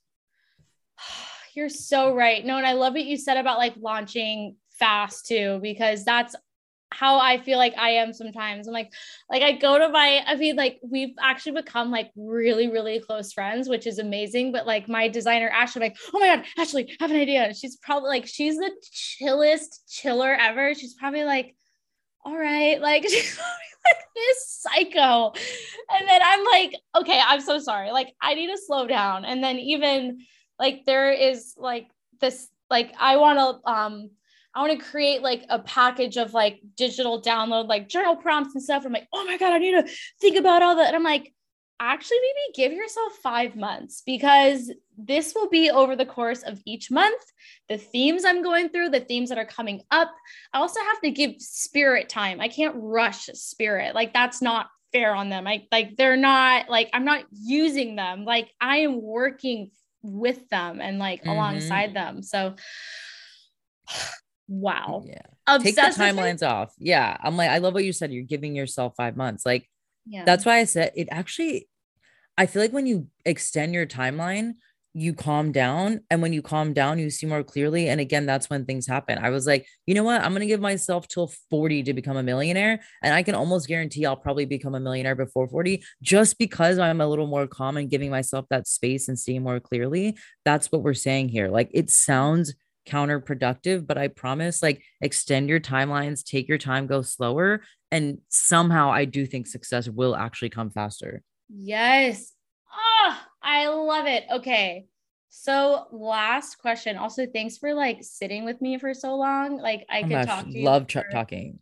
You're so right. No, and I love what you said about like launching fast too, because that's how I feel like I am sometimes. I'm like, like I go to my, I mean, like we've actually become like really, really close friends, which is amazing. But like my designer, Ashley, I'm like, oh my God, Ashley, I have an idea. She's probably like, she's the chillest chiller ever. She's probably like, all right, like she's like this psycho. And then I'm like, okay, I'm so sorry. Like I need to slow down. And then even like there is like this like I want to um I want to create like a package of like digital download, like journal prompts and stuff. I'm like, oh my God, I need to think about all that. And I'm like, actually, maybe give yourself five months because this will be over the course of each month. The themes I'm going through, the themes that are coming up. I also have to give spirit time. I can't rush spirit. Like, that's not fair on them. I like, they're not like, I'm not using them. Like, I am working with them and like mm-hmm. alongside them. So, wow. Yeah. Obsessive. Take the timelines off. Yeah. I'm like, I love what you said. You're giving yourself five months. Like, yeah. that's why I said it actually, I feel like when you extend your timeline, you calm down. And when you calm down, you see more clearly. And again, that's when things happen. I was like, you know what? I'm going to give myself till 40 to become a millionaire. And I can almost guarantee I'll probably become a millionaire before 40 just because I'm a little more calm and giving myself that space and seeing more clearly. That's what we're saying here. Like it sounds counterproductive, but I promise, like, extend your timelines, take your time, go slower. And somehow I do think success will actually come faster. Yes. Oh, I love it. Okay. So last question. Also, thanks for like sitting with me for so long. Like I oh could talk to you. Love for, talking.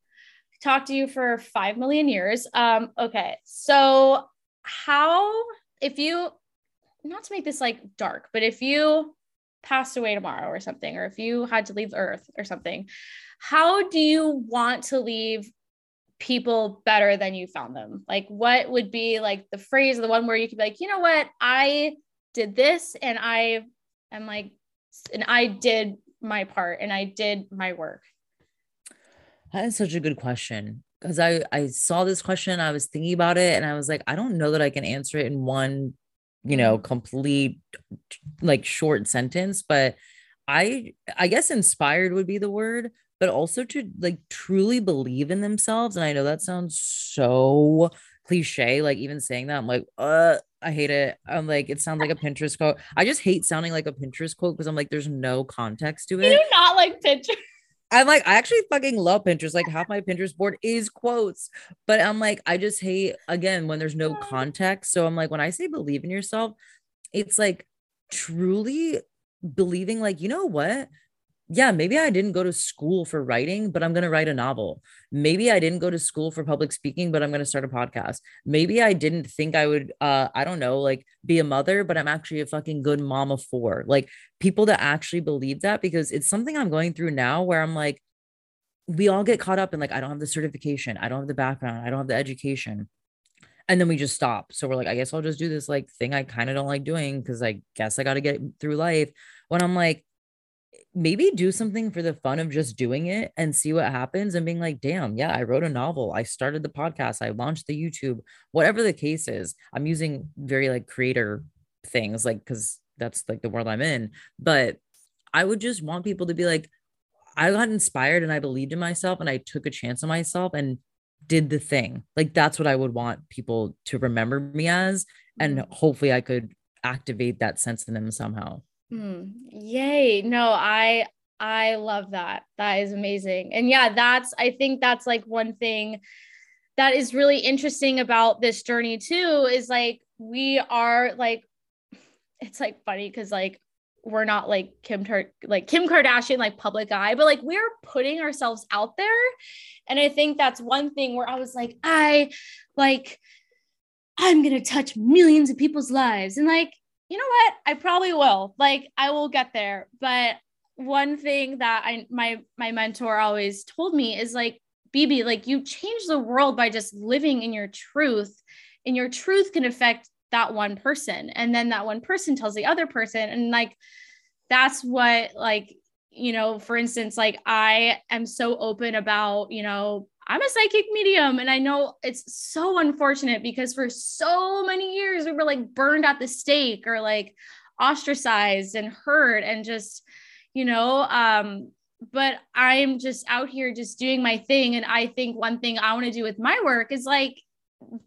Talk to you for five million years. Um, okay. So how if you not to make this like dark, but if you passed away tomorrow or something, or if you had to leave Earth or something, how do you want to leave people better than you found them? Like, what would be like the phrase, the one where you could be like, you know what, I did this and I am like, and I did my part and I did my work? That is such a good question because I I saw this question, I was thinking about it, and I was like, I don't know that I can answer it in one you know mm-hmm. complete like short sentence but i i guess inspired would be the word but also to like truly believe in themselves and i know that sounds so cliche like even saying that i'm like uh i hate it i'm like it sounds like a pinterest quote i just hate sounding like a pinterest quote because i'm like there's no context to it you do not like pinterest I'm like, I actually fucking love Pinterest. Like half my Pinterest board is quotes, but I'm like, I just hate again when there's no context. So I'm like, when I say believe in yourself, it's like truly believing, like, you know what? Yeah, maybe I didn't go to school for writing, but I'm going to write a novel. Maybe I didn't go to school for public speaking, but I'm going to start a podcast. Maybe I didn't think I would, uh, I don't know, like be a mother, but I'm actually a fucking good mom of four. Like people that actually believe that because it's something I'm going through now where I'm like, we all get caught up in like, I don't have the certification, I don't have the background, I don't have the education. And then we just stop. So we're like, I guess I'll just do this like thing I kind of don't like doing because I guess I got to get through life. When I'm like, maybe do something for the fun of just doing it and see what happens and being like, damn, yeah, I wrote a novel. I started the podcast. I launched the YouTube, whatever the case is. I'm using very like creator things, like, cause that's like the world I'm in. But I would just want people to be like, I got inspired and I believed in myself and I took a chance on myself and did the thing. Like, that's what I would want people to remember me as. And mm-hmm. hopefully I could activate that sense in them somehow. Mm, yay. No, I I love that. That is amazing. And yeah, that's I think that's like one thing that is really interesting about this journey too is like we are like it's like funny cuz like we're not like Kim like Kim Kardashian like public eye, but like we're putting ourselves out there. And I think that's one thing where I was like I like I'm going to touch millions of people's lives and like you know what? I probably will. Like I will get there. But one thing that I my my mentor always told me is like, BB, like you change the world by just living in your truth. And your truth can affect that one person. And then that one person tells the other person. And like that's what like you know, for instance, like I am so open about, you know, I'm a psychic medium. And I know it's so unfortunate because for so many years we were like burned at the stake or like ostracized and hurt and just, you know, um, but I'm just out here just doing my thing. And I think one thing I want to do with my work is like,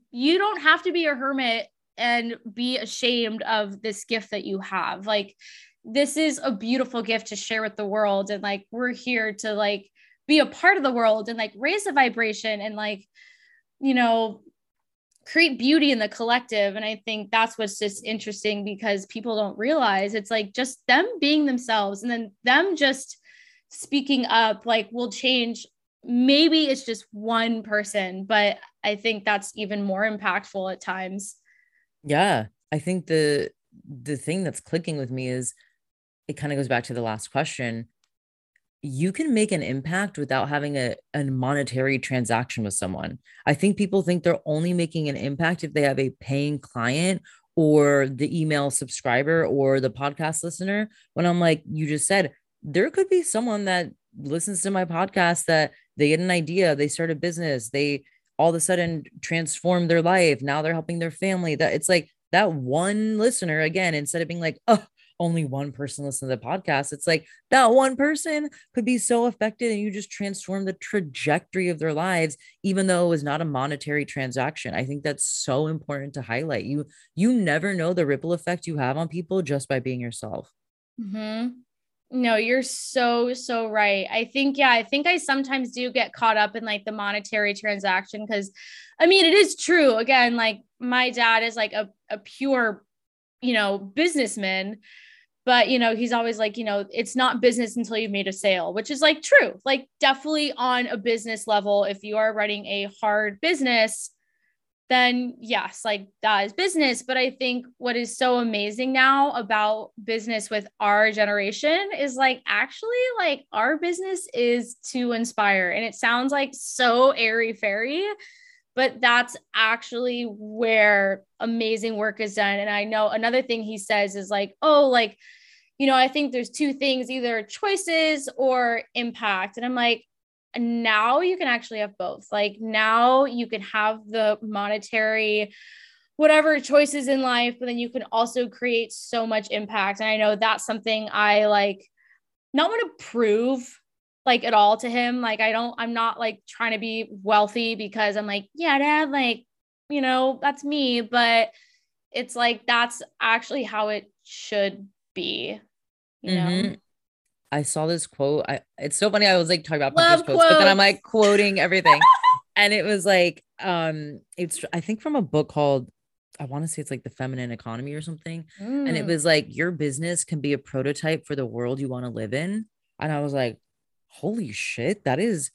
you don't have to be a hermit and be ashamed of this gift that you have. Like, this is a beautiful gift to share with the world. And like, we're here to like be a part of the world and like raise the vibration and like you know create beauty in the collective. And i think that's what's just interesting because people don't realize it's like just them being themselves and then them just speaking up like will change. Maybe it's just one person but i think that's even more impactful at times. Yeah. I think the the thing that's clicking with me is it kind of goes back to the last question you can make an impact without having a, a monetary transaction with someone. I think people think they're only making an impact if they have a paying client or the email subscriber or the podcast listener. When I'm like, you just said, there could be someone that listens to my podcast that they get an idea, they start a business, they all of a sudden transform their life. Now they're helping their family. That it's like that one listener again, instead of being like, oh, only one person listen to the podcast. It's like that one person could be so affected and you just transform the trajectory of their lives, even though it was not a monetary transaction. I think that's so important to highlight. You you never know the ripple effect you have on people just by being yourself. Mm-hmm. No, you're so, so right. I think, yeah, I think I sometimes do get caught up in like the monetary transaction because I mean, it is true. Again, like my dad is like a, a pure, you know, businessman but you know he's always like you know it's not business until you've made a sale which is like true. Like definitely on a business level if you are running a hard business then yes like that is business. But i think what is so amazing now about business with our generation is like actually like our business is to inspire. And it sounds like so airy fairy but that's actually where amazing work is done. And i know another thing he says is like oh like you know i think there's two things either choices or impact. And i'm like now you can actually have both. Like now you can have the monetary whatever choices in life but then you can also create so much impact. And i know that's something i like not want to prove like at all to him. Like I don't, I'm not like trying to be wealthy because I'm like, yeah, dad, like, you know, that's me. But it's like that's actually how it should be. You mm-hmm. know? I saw this quote. I it's so funny. I was like talking about quotes, quotes, but then I'm like quoting everything. and it was like, um, it's I think from a book called I want to say it's like the feminine economy or something. Mm. And it mm. was like your business can be a prototype for the world you want to live in. And I was like, holy shit, that is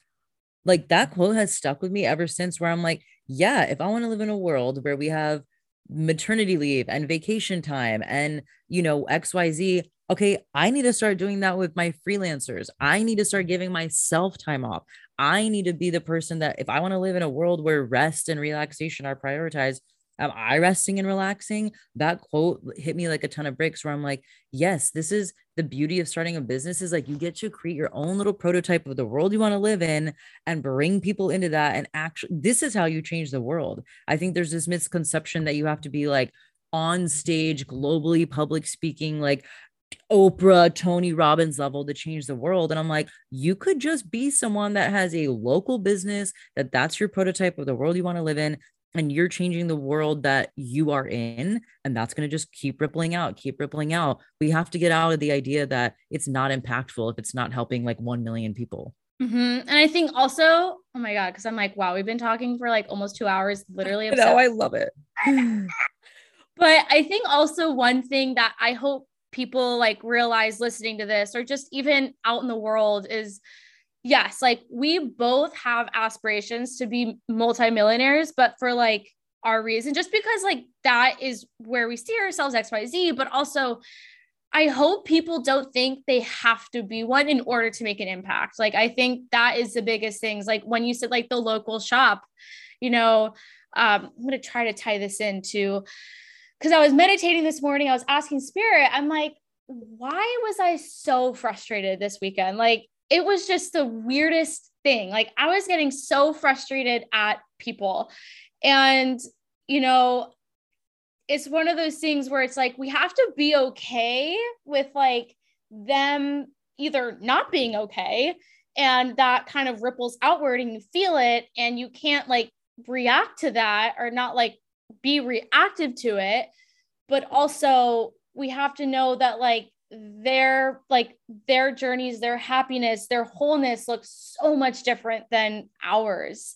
like that quote has stuck with me ever since where I'm like, yeah, if I want to live in a world where we have maternity leave and vacation time and, you know, XYZ, okay, I need to start doing that with my freelancers. I need to start giving myself time off. I need to be the person that if I want to live in a world where rest and relaxation are prioritized, am I resting and relaxing? That quote hit me like a ton of bricks where I'm like, yes, this is the beauty of starting a business is like you get to create your own little prototype of the world you want to live in and bring people into that. And actually, this is how you change the world. I think there's this misconception that you have to be like on stage, globally public speaking, like Oprah, Tony Robbins level to change the world. And I'm like, you could just be someone that has a local business, that that's your prototype of the world you want to live in and you're changing the world that you are in and that's going to just keep rippling out keep rippling out. We have to get out of the idea that it's not impactful if it's not helping like 1 million people. Mm-hmm. and i think also oh my god because i'm like wow we've been talking for like almost two hours literally no i love it. But i think also one thing that i hope people like realize listening to this or just even out in the world is yes, like we both have aspirations to be multimillionaires, but for like our reason, just because like that is where we see ourselves, XYZ, but also I hope people don't think they have to be one in order to make an impact. Like I think that is the biggest things. Like when you said like the local shop, you know, um, I'm gonna try to tie this into because I was meditating this morning. I was asking spirit, I'm like, why was I so frustrated this weekend? Like it was just the weirdest thing. Like I was getting so frustrated at people. And, you know, it's one of those things where it's like we have to be okay with like them either not being okay and that kind of ripples outward and you feel it and you can't like react to that or not like be reactive to it but also we have to know that like their like their journeys their happiness their wholeness looks so much different than ours.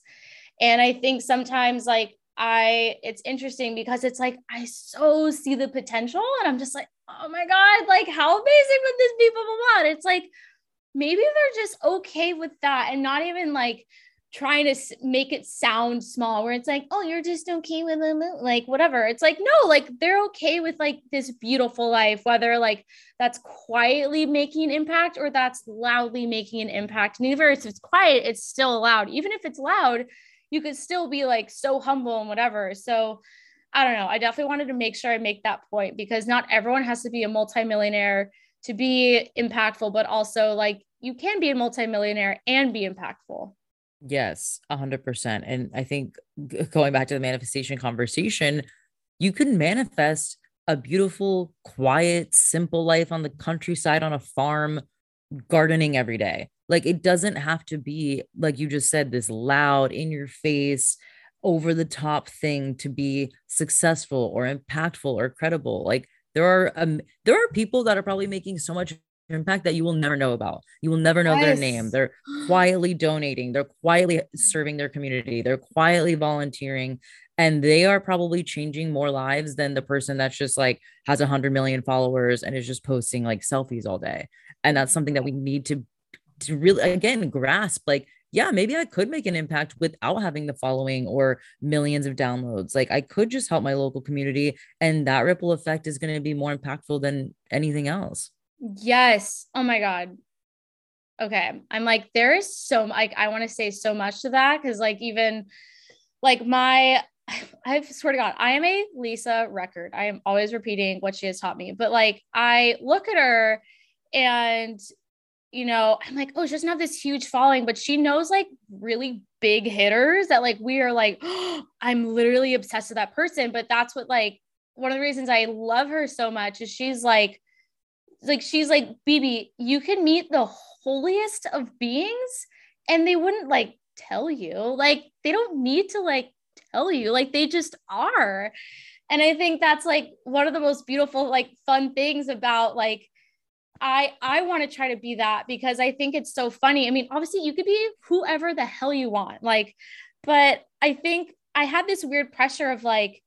And i think sometimes like i it's interesting because it's like i so see the potential and i'm just like oh my god like how amazing would this be blah blah blah. And it's like maybe they're just okay with that and not even like trying to make it sound small where it's like oh you're just okay with it like whatever. It's like no like they're okay with like this beautiful life whether like that's quietly making an impact or that's loudly making an impact. Neither if it's quiet it's still loud. Even if it's loud you could still be like so humble and whatever. So i don't know. I definitely wanted to make sure i make that point because not everyone has to be a multimillionaire to be impactful but also like you can be a multimillionaire and be impactful Yes, a hundred percent. And I think going back to the manifestation conversation, you can manifest a beautiful, quiet, simple life on the countryside on a farm, gardening every day. Like it doesn't have to be, like you just said, this loud, in your face, over the top thing to be successful or impactful or credible. Like there are um, there are people that are probably making so much impact that you will never know about. You will never know yes. their name. They're quietly donating, they're quietly serving their community, they're quietly volunteering, and they are probably changing more lives than the person that's just like has a hundred million followers and is just posting like selfies all day. And that's something that we need to to really again grasp like yeah, maybe I could make an impact without having the following or millions of downloads. Like I could just help my local community, and that ripple effect is going to be more impactful than anything else. Yes. Oh my God. Okay. I'm like, there is so like I want to say so much to that because like even like my I swear to God, I am a Lisa record. I am always repeating what she has taught me. But like I look at her and you know, I'm like, oh, she doesn't have this huge following, but she knows like really big hitters that like we are like, oh, I'm literally obsessed with that person. But that's what like one of the reasons I love her so much is she's like like she's like bb you can meet the holiest of beings and they wouldn't like tell you. Like they don't need to like tell you. Like they just are. And i think that's like one of the most beautiful like fun things about like i i want to try to be that because i think it's so funny. I mean obviously you could be whoever the hell you want like but i think i had this weird pressure of like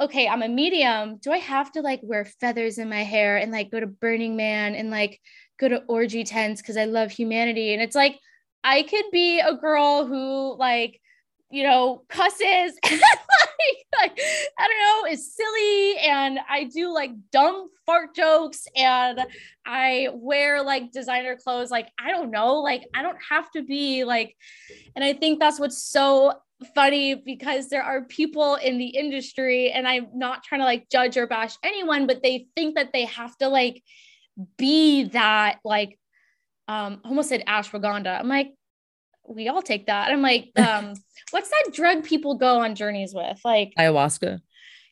okay, I'm a medium. Do I have to like wear feathers in my hair and like go to Burning Man and like go to orgy tents because I love humanity? And it's like, I could be a girl who like, you know, cusses like, like, I don't know, is silly. And I do like dumb fart jokes and I wear like designer clothes. Like, I don't know, like, I don't have to be like, and I think that's what's so funny because there are people in the industry and I'm not trying to like judge or bash anyone but they think that they have to like be that like um almost said ashwagandha. I'm like we all take that. I'm like um what's that drug people go on journeys with? Like ayahuasca.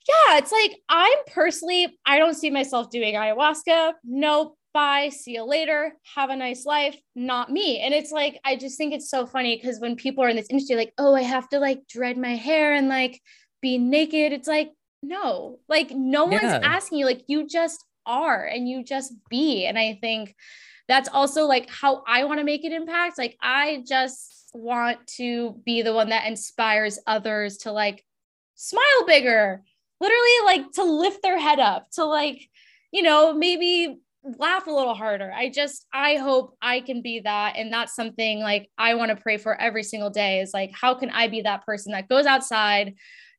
Yeah it's like I'm personally I don't see myself doing ayahuasca. Nope bye, see you later, have a nice life, not me. And it's like, I just think it's so funny because when people are in this industry, like, oh, I have to like dread my hair and like be naked, it's like, no, like no yeah. one's asking you, like, you just are and you just be. And I think that's also like how I want to make an impact. Like, I just want to be the one that inspires others to like smile bigger, literally, like to lift their head up, to like, you know, maybe laugh a little harder. I just, I hope I can be that. And that's something like I want to pray for every single day is like, how can I be that person that goes outside,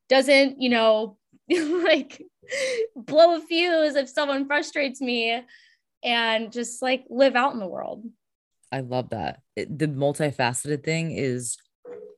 doesn't, you know, like blow a fuse if someone frustrates me and just like live out in the world. I love that. It, the multifaceted thing is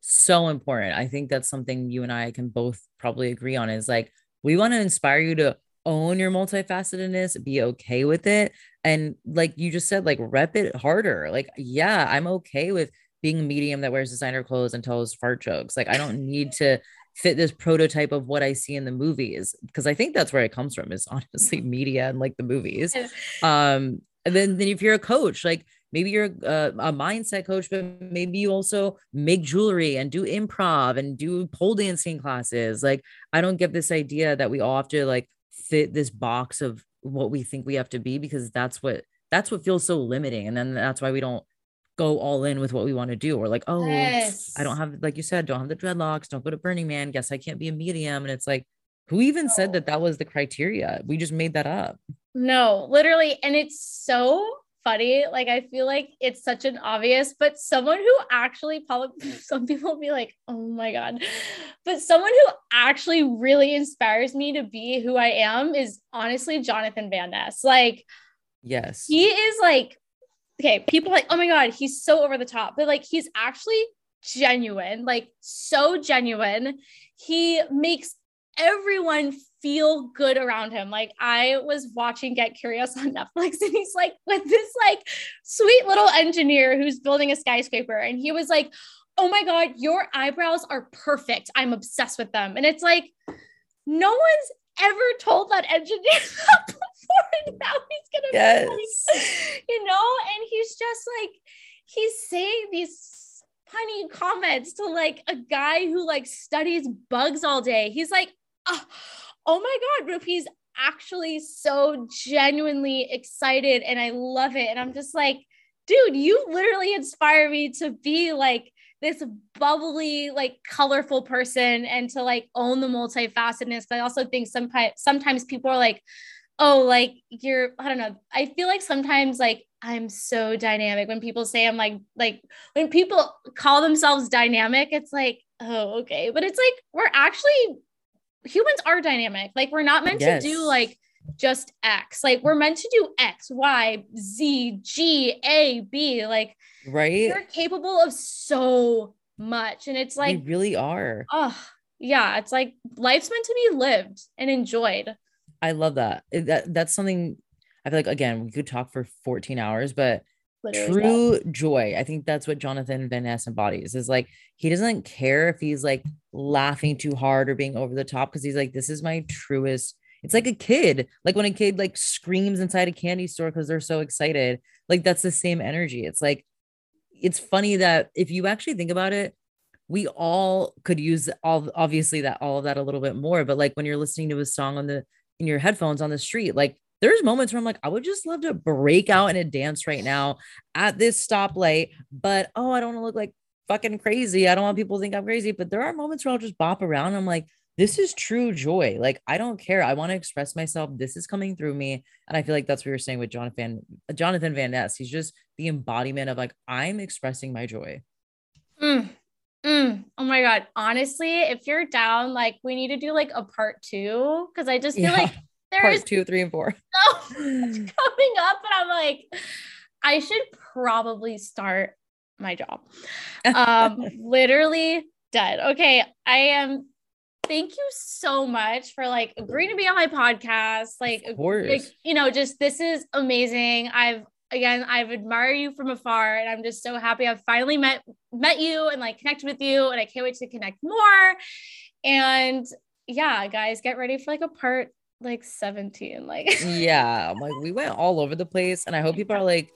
so important. I think that's something you and I can both probably agree on is like, we want to inspire you to own your multifacetedness, be okay with it. And like you just said, like rep it harder. Like, yeah, I'm okay with being a medium that wears designer clothes and tells fart jokes. Like, I don't need to fit this prototype of what I see in the movies because I think that's where it comes from is honestly media and like the movies. Um, and then, then if you're a coach, like maybe you're a, a, mindset coach, but maybe you also make jewelry and do improv and do pole dancing classes. Like, I don't get this idea that we all have to like fit this box of what we think we have to be because that's what that's what feels so limiting and then that's why we don't go all in with what we want to do. We're like, oh, yes. I don't have, like you said, don't have the dreadlocks, don't go to Burning Man. Guess I can't be a medium. And it's like, who even no. said that that was the criteria? We just made that up. No, literally. And it's so funny. Like I feel like it's such an obvious, but someone who actually probably some people will be like, oh my God. But someone who actually really inspires me to be who I am is honestly Jonathan Van Ness. Like, yes, he is like, okay, people like, oh my God, he's so over the top, but like he's actually genuine, like so genuine. He makes everyone feel good around him. Like I was watching Get Curious on Netflix and he's like with this like sweet little engineer who's building a skyscraper and he was like, "Oh my god, your eyebrows are perfect. I'm obsessed with them." And it's like no one's ever told that engineer that before and now he's going to yes. Like, you know, and he's just like he's saying these funny comments to like a guy who like studies bugs all day. He's like, oh, oh my God, Rupi's actually so genuinely excited and I love it. And I'm just like, dude, you literally inspire me to be like this bubbly, like colorful person and to like own the multifacetedness. But I also think sometimes sometimes people are like, oh, like you're, I don't know. I feel like sometimes like I'm so dynamic. When people say I'm like, like when people call themselves dynamic, it's like, oh, okay. But it's like we're actually humans are dynamic. Like we're not meant yes. to do like just X. Like we're meant to do X, Y, Z, G, A, B. Like right. We're capable of so much. And it's like we really are. Oh, yeah. It's like life's meant to be lived and enjoyed. I love that. That that's something I feel like again, we could talk for 14 hours, but True that. joy. I think that's what Jonathan Van Ness embodies is like he doesn't care if he's like laughing too hard or being over the top because he's like, this is my truest. It's like a kid, like when a kid like screams inside a candy store because they're so excited. Like that's the same energy. It's like it's funny that if you actually think about it, we all could use all obviously that all of that a little bit more. But like when you're listening to a song on the in your headphones on the street, like there's moments where I'm like, I would just love to break out in a dance right now at this stoplight, but oh, I don't want to look like fucking crazy. I don't want people to think I'm crazy, but there are moments where I'll just bop around. I'm like, this is true joy. Like, I don't care. I want to express myself. This is coming through me. And I feel like that's what you're saying with Jonathan, Jonathan Van Ness. He's just the embodiment of like, I'm expressing my joy. Mm, mm. Oh my God. Honestly, if you're down, like, we need to do like a part two. Cause I just feel yeah. like there's part two, three, and four. So coming up, and I'm like, I should probably start my job. Um, literally dead. Okay, I am. Thank you so much for like agreeing to be on my podcast. Like, like you know, just this is amazing. I've again, I've admired you from afar, and I'm just so happy I've finally met met you and like connected with you, and I can't wait to connect more. And yeah, guys, get ready for like a part like 17 like yeah like we went all over the place and i hope people are like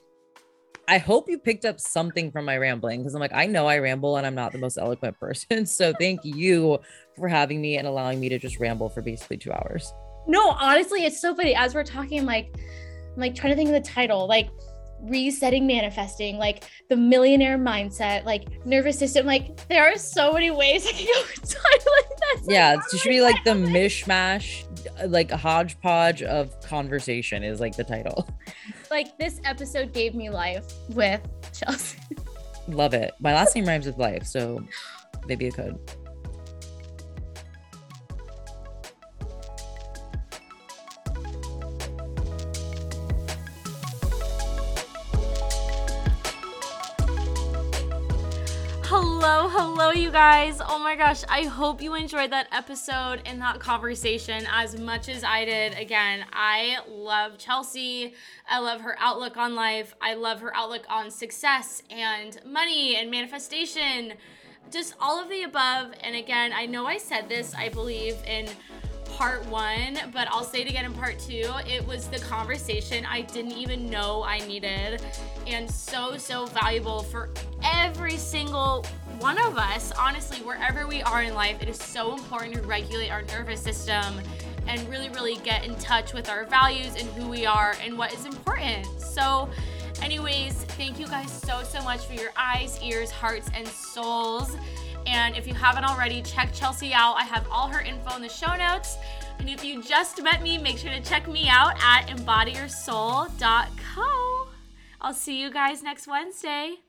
i hope you picked up something from my rambling because i'm like i know i ramble and i'm not the most eloquent person so thank you for having me and allowing me to just ramble for basically two hours. No honestly it's so funny as we're talking I'm like i'm like trying to think of the title like resetting manifesting like the millionaire mindset like nervous system like there are so many ways i can go with that yeah it oh should be like the mishmash like a hodgepodge of conversation is like the title. Like this episode gave me life with chelsea. Love it. My last name rhymes with life so maybe it could Hello, hello, you guys. Oh my gosh, I hope you enjoyed that episode and that conversation as much as I did. Again, I love Chelsea. I love her outlook on life. I love her outlook on success and money and manifestation. Just all of the above. And again, I know I said this, I believe, in part one, but I'll say it again in part two. It was the conversation I didn't even know I needed, and so, so valuable for every single one of us. Honestly, wherever we are in life, it is so important to regulate our nervous system and really, really get in touch with our values and who we are and what is important. So, anyways, thank you guys so, so much for your eyes, ears, hearts, and souls. And if you haven't already, check Chelsea out. I have all her info in the show notes. And if you just met me, make sure to check me out at embodyoursoul.co. I'll see you guys next Wednesday.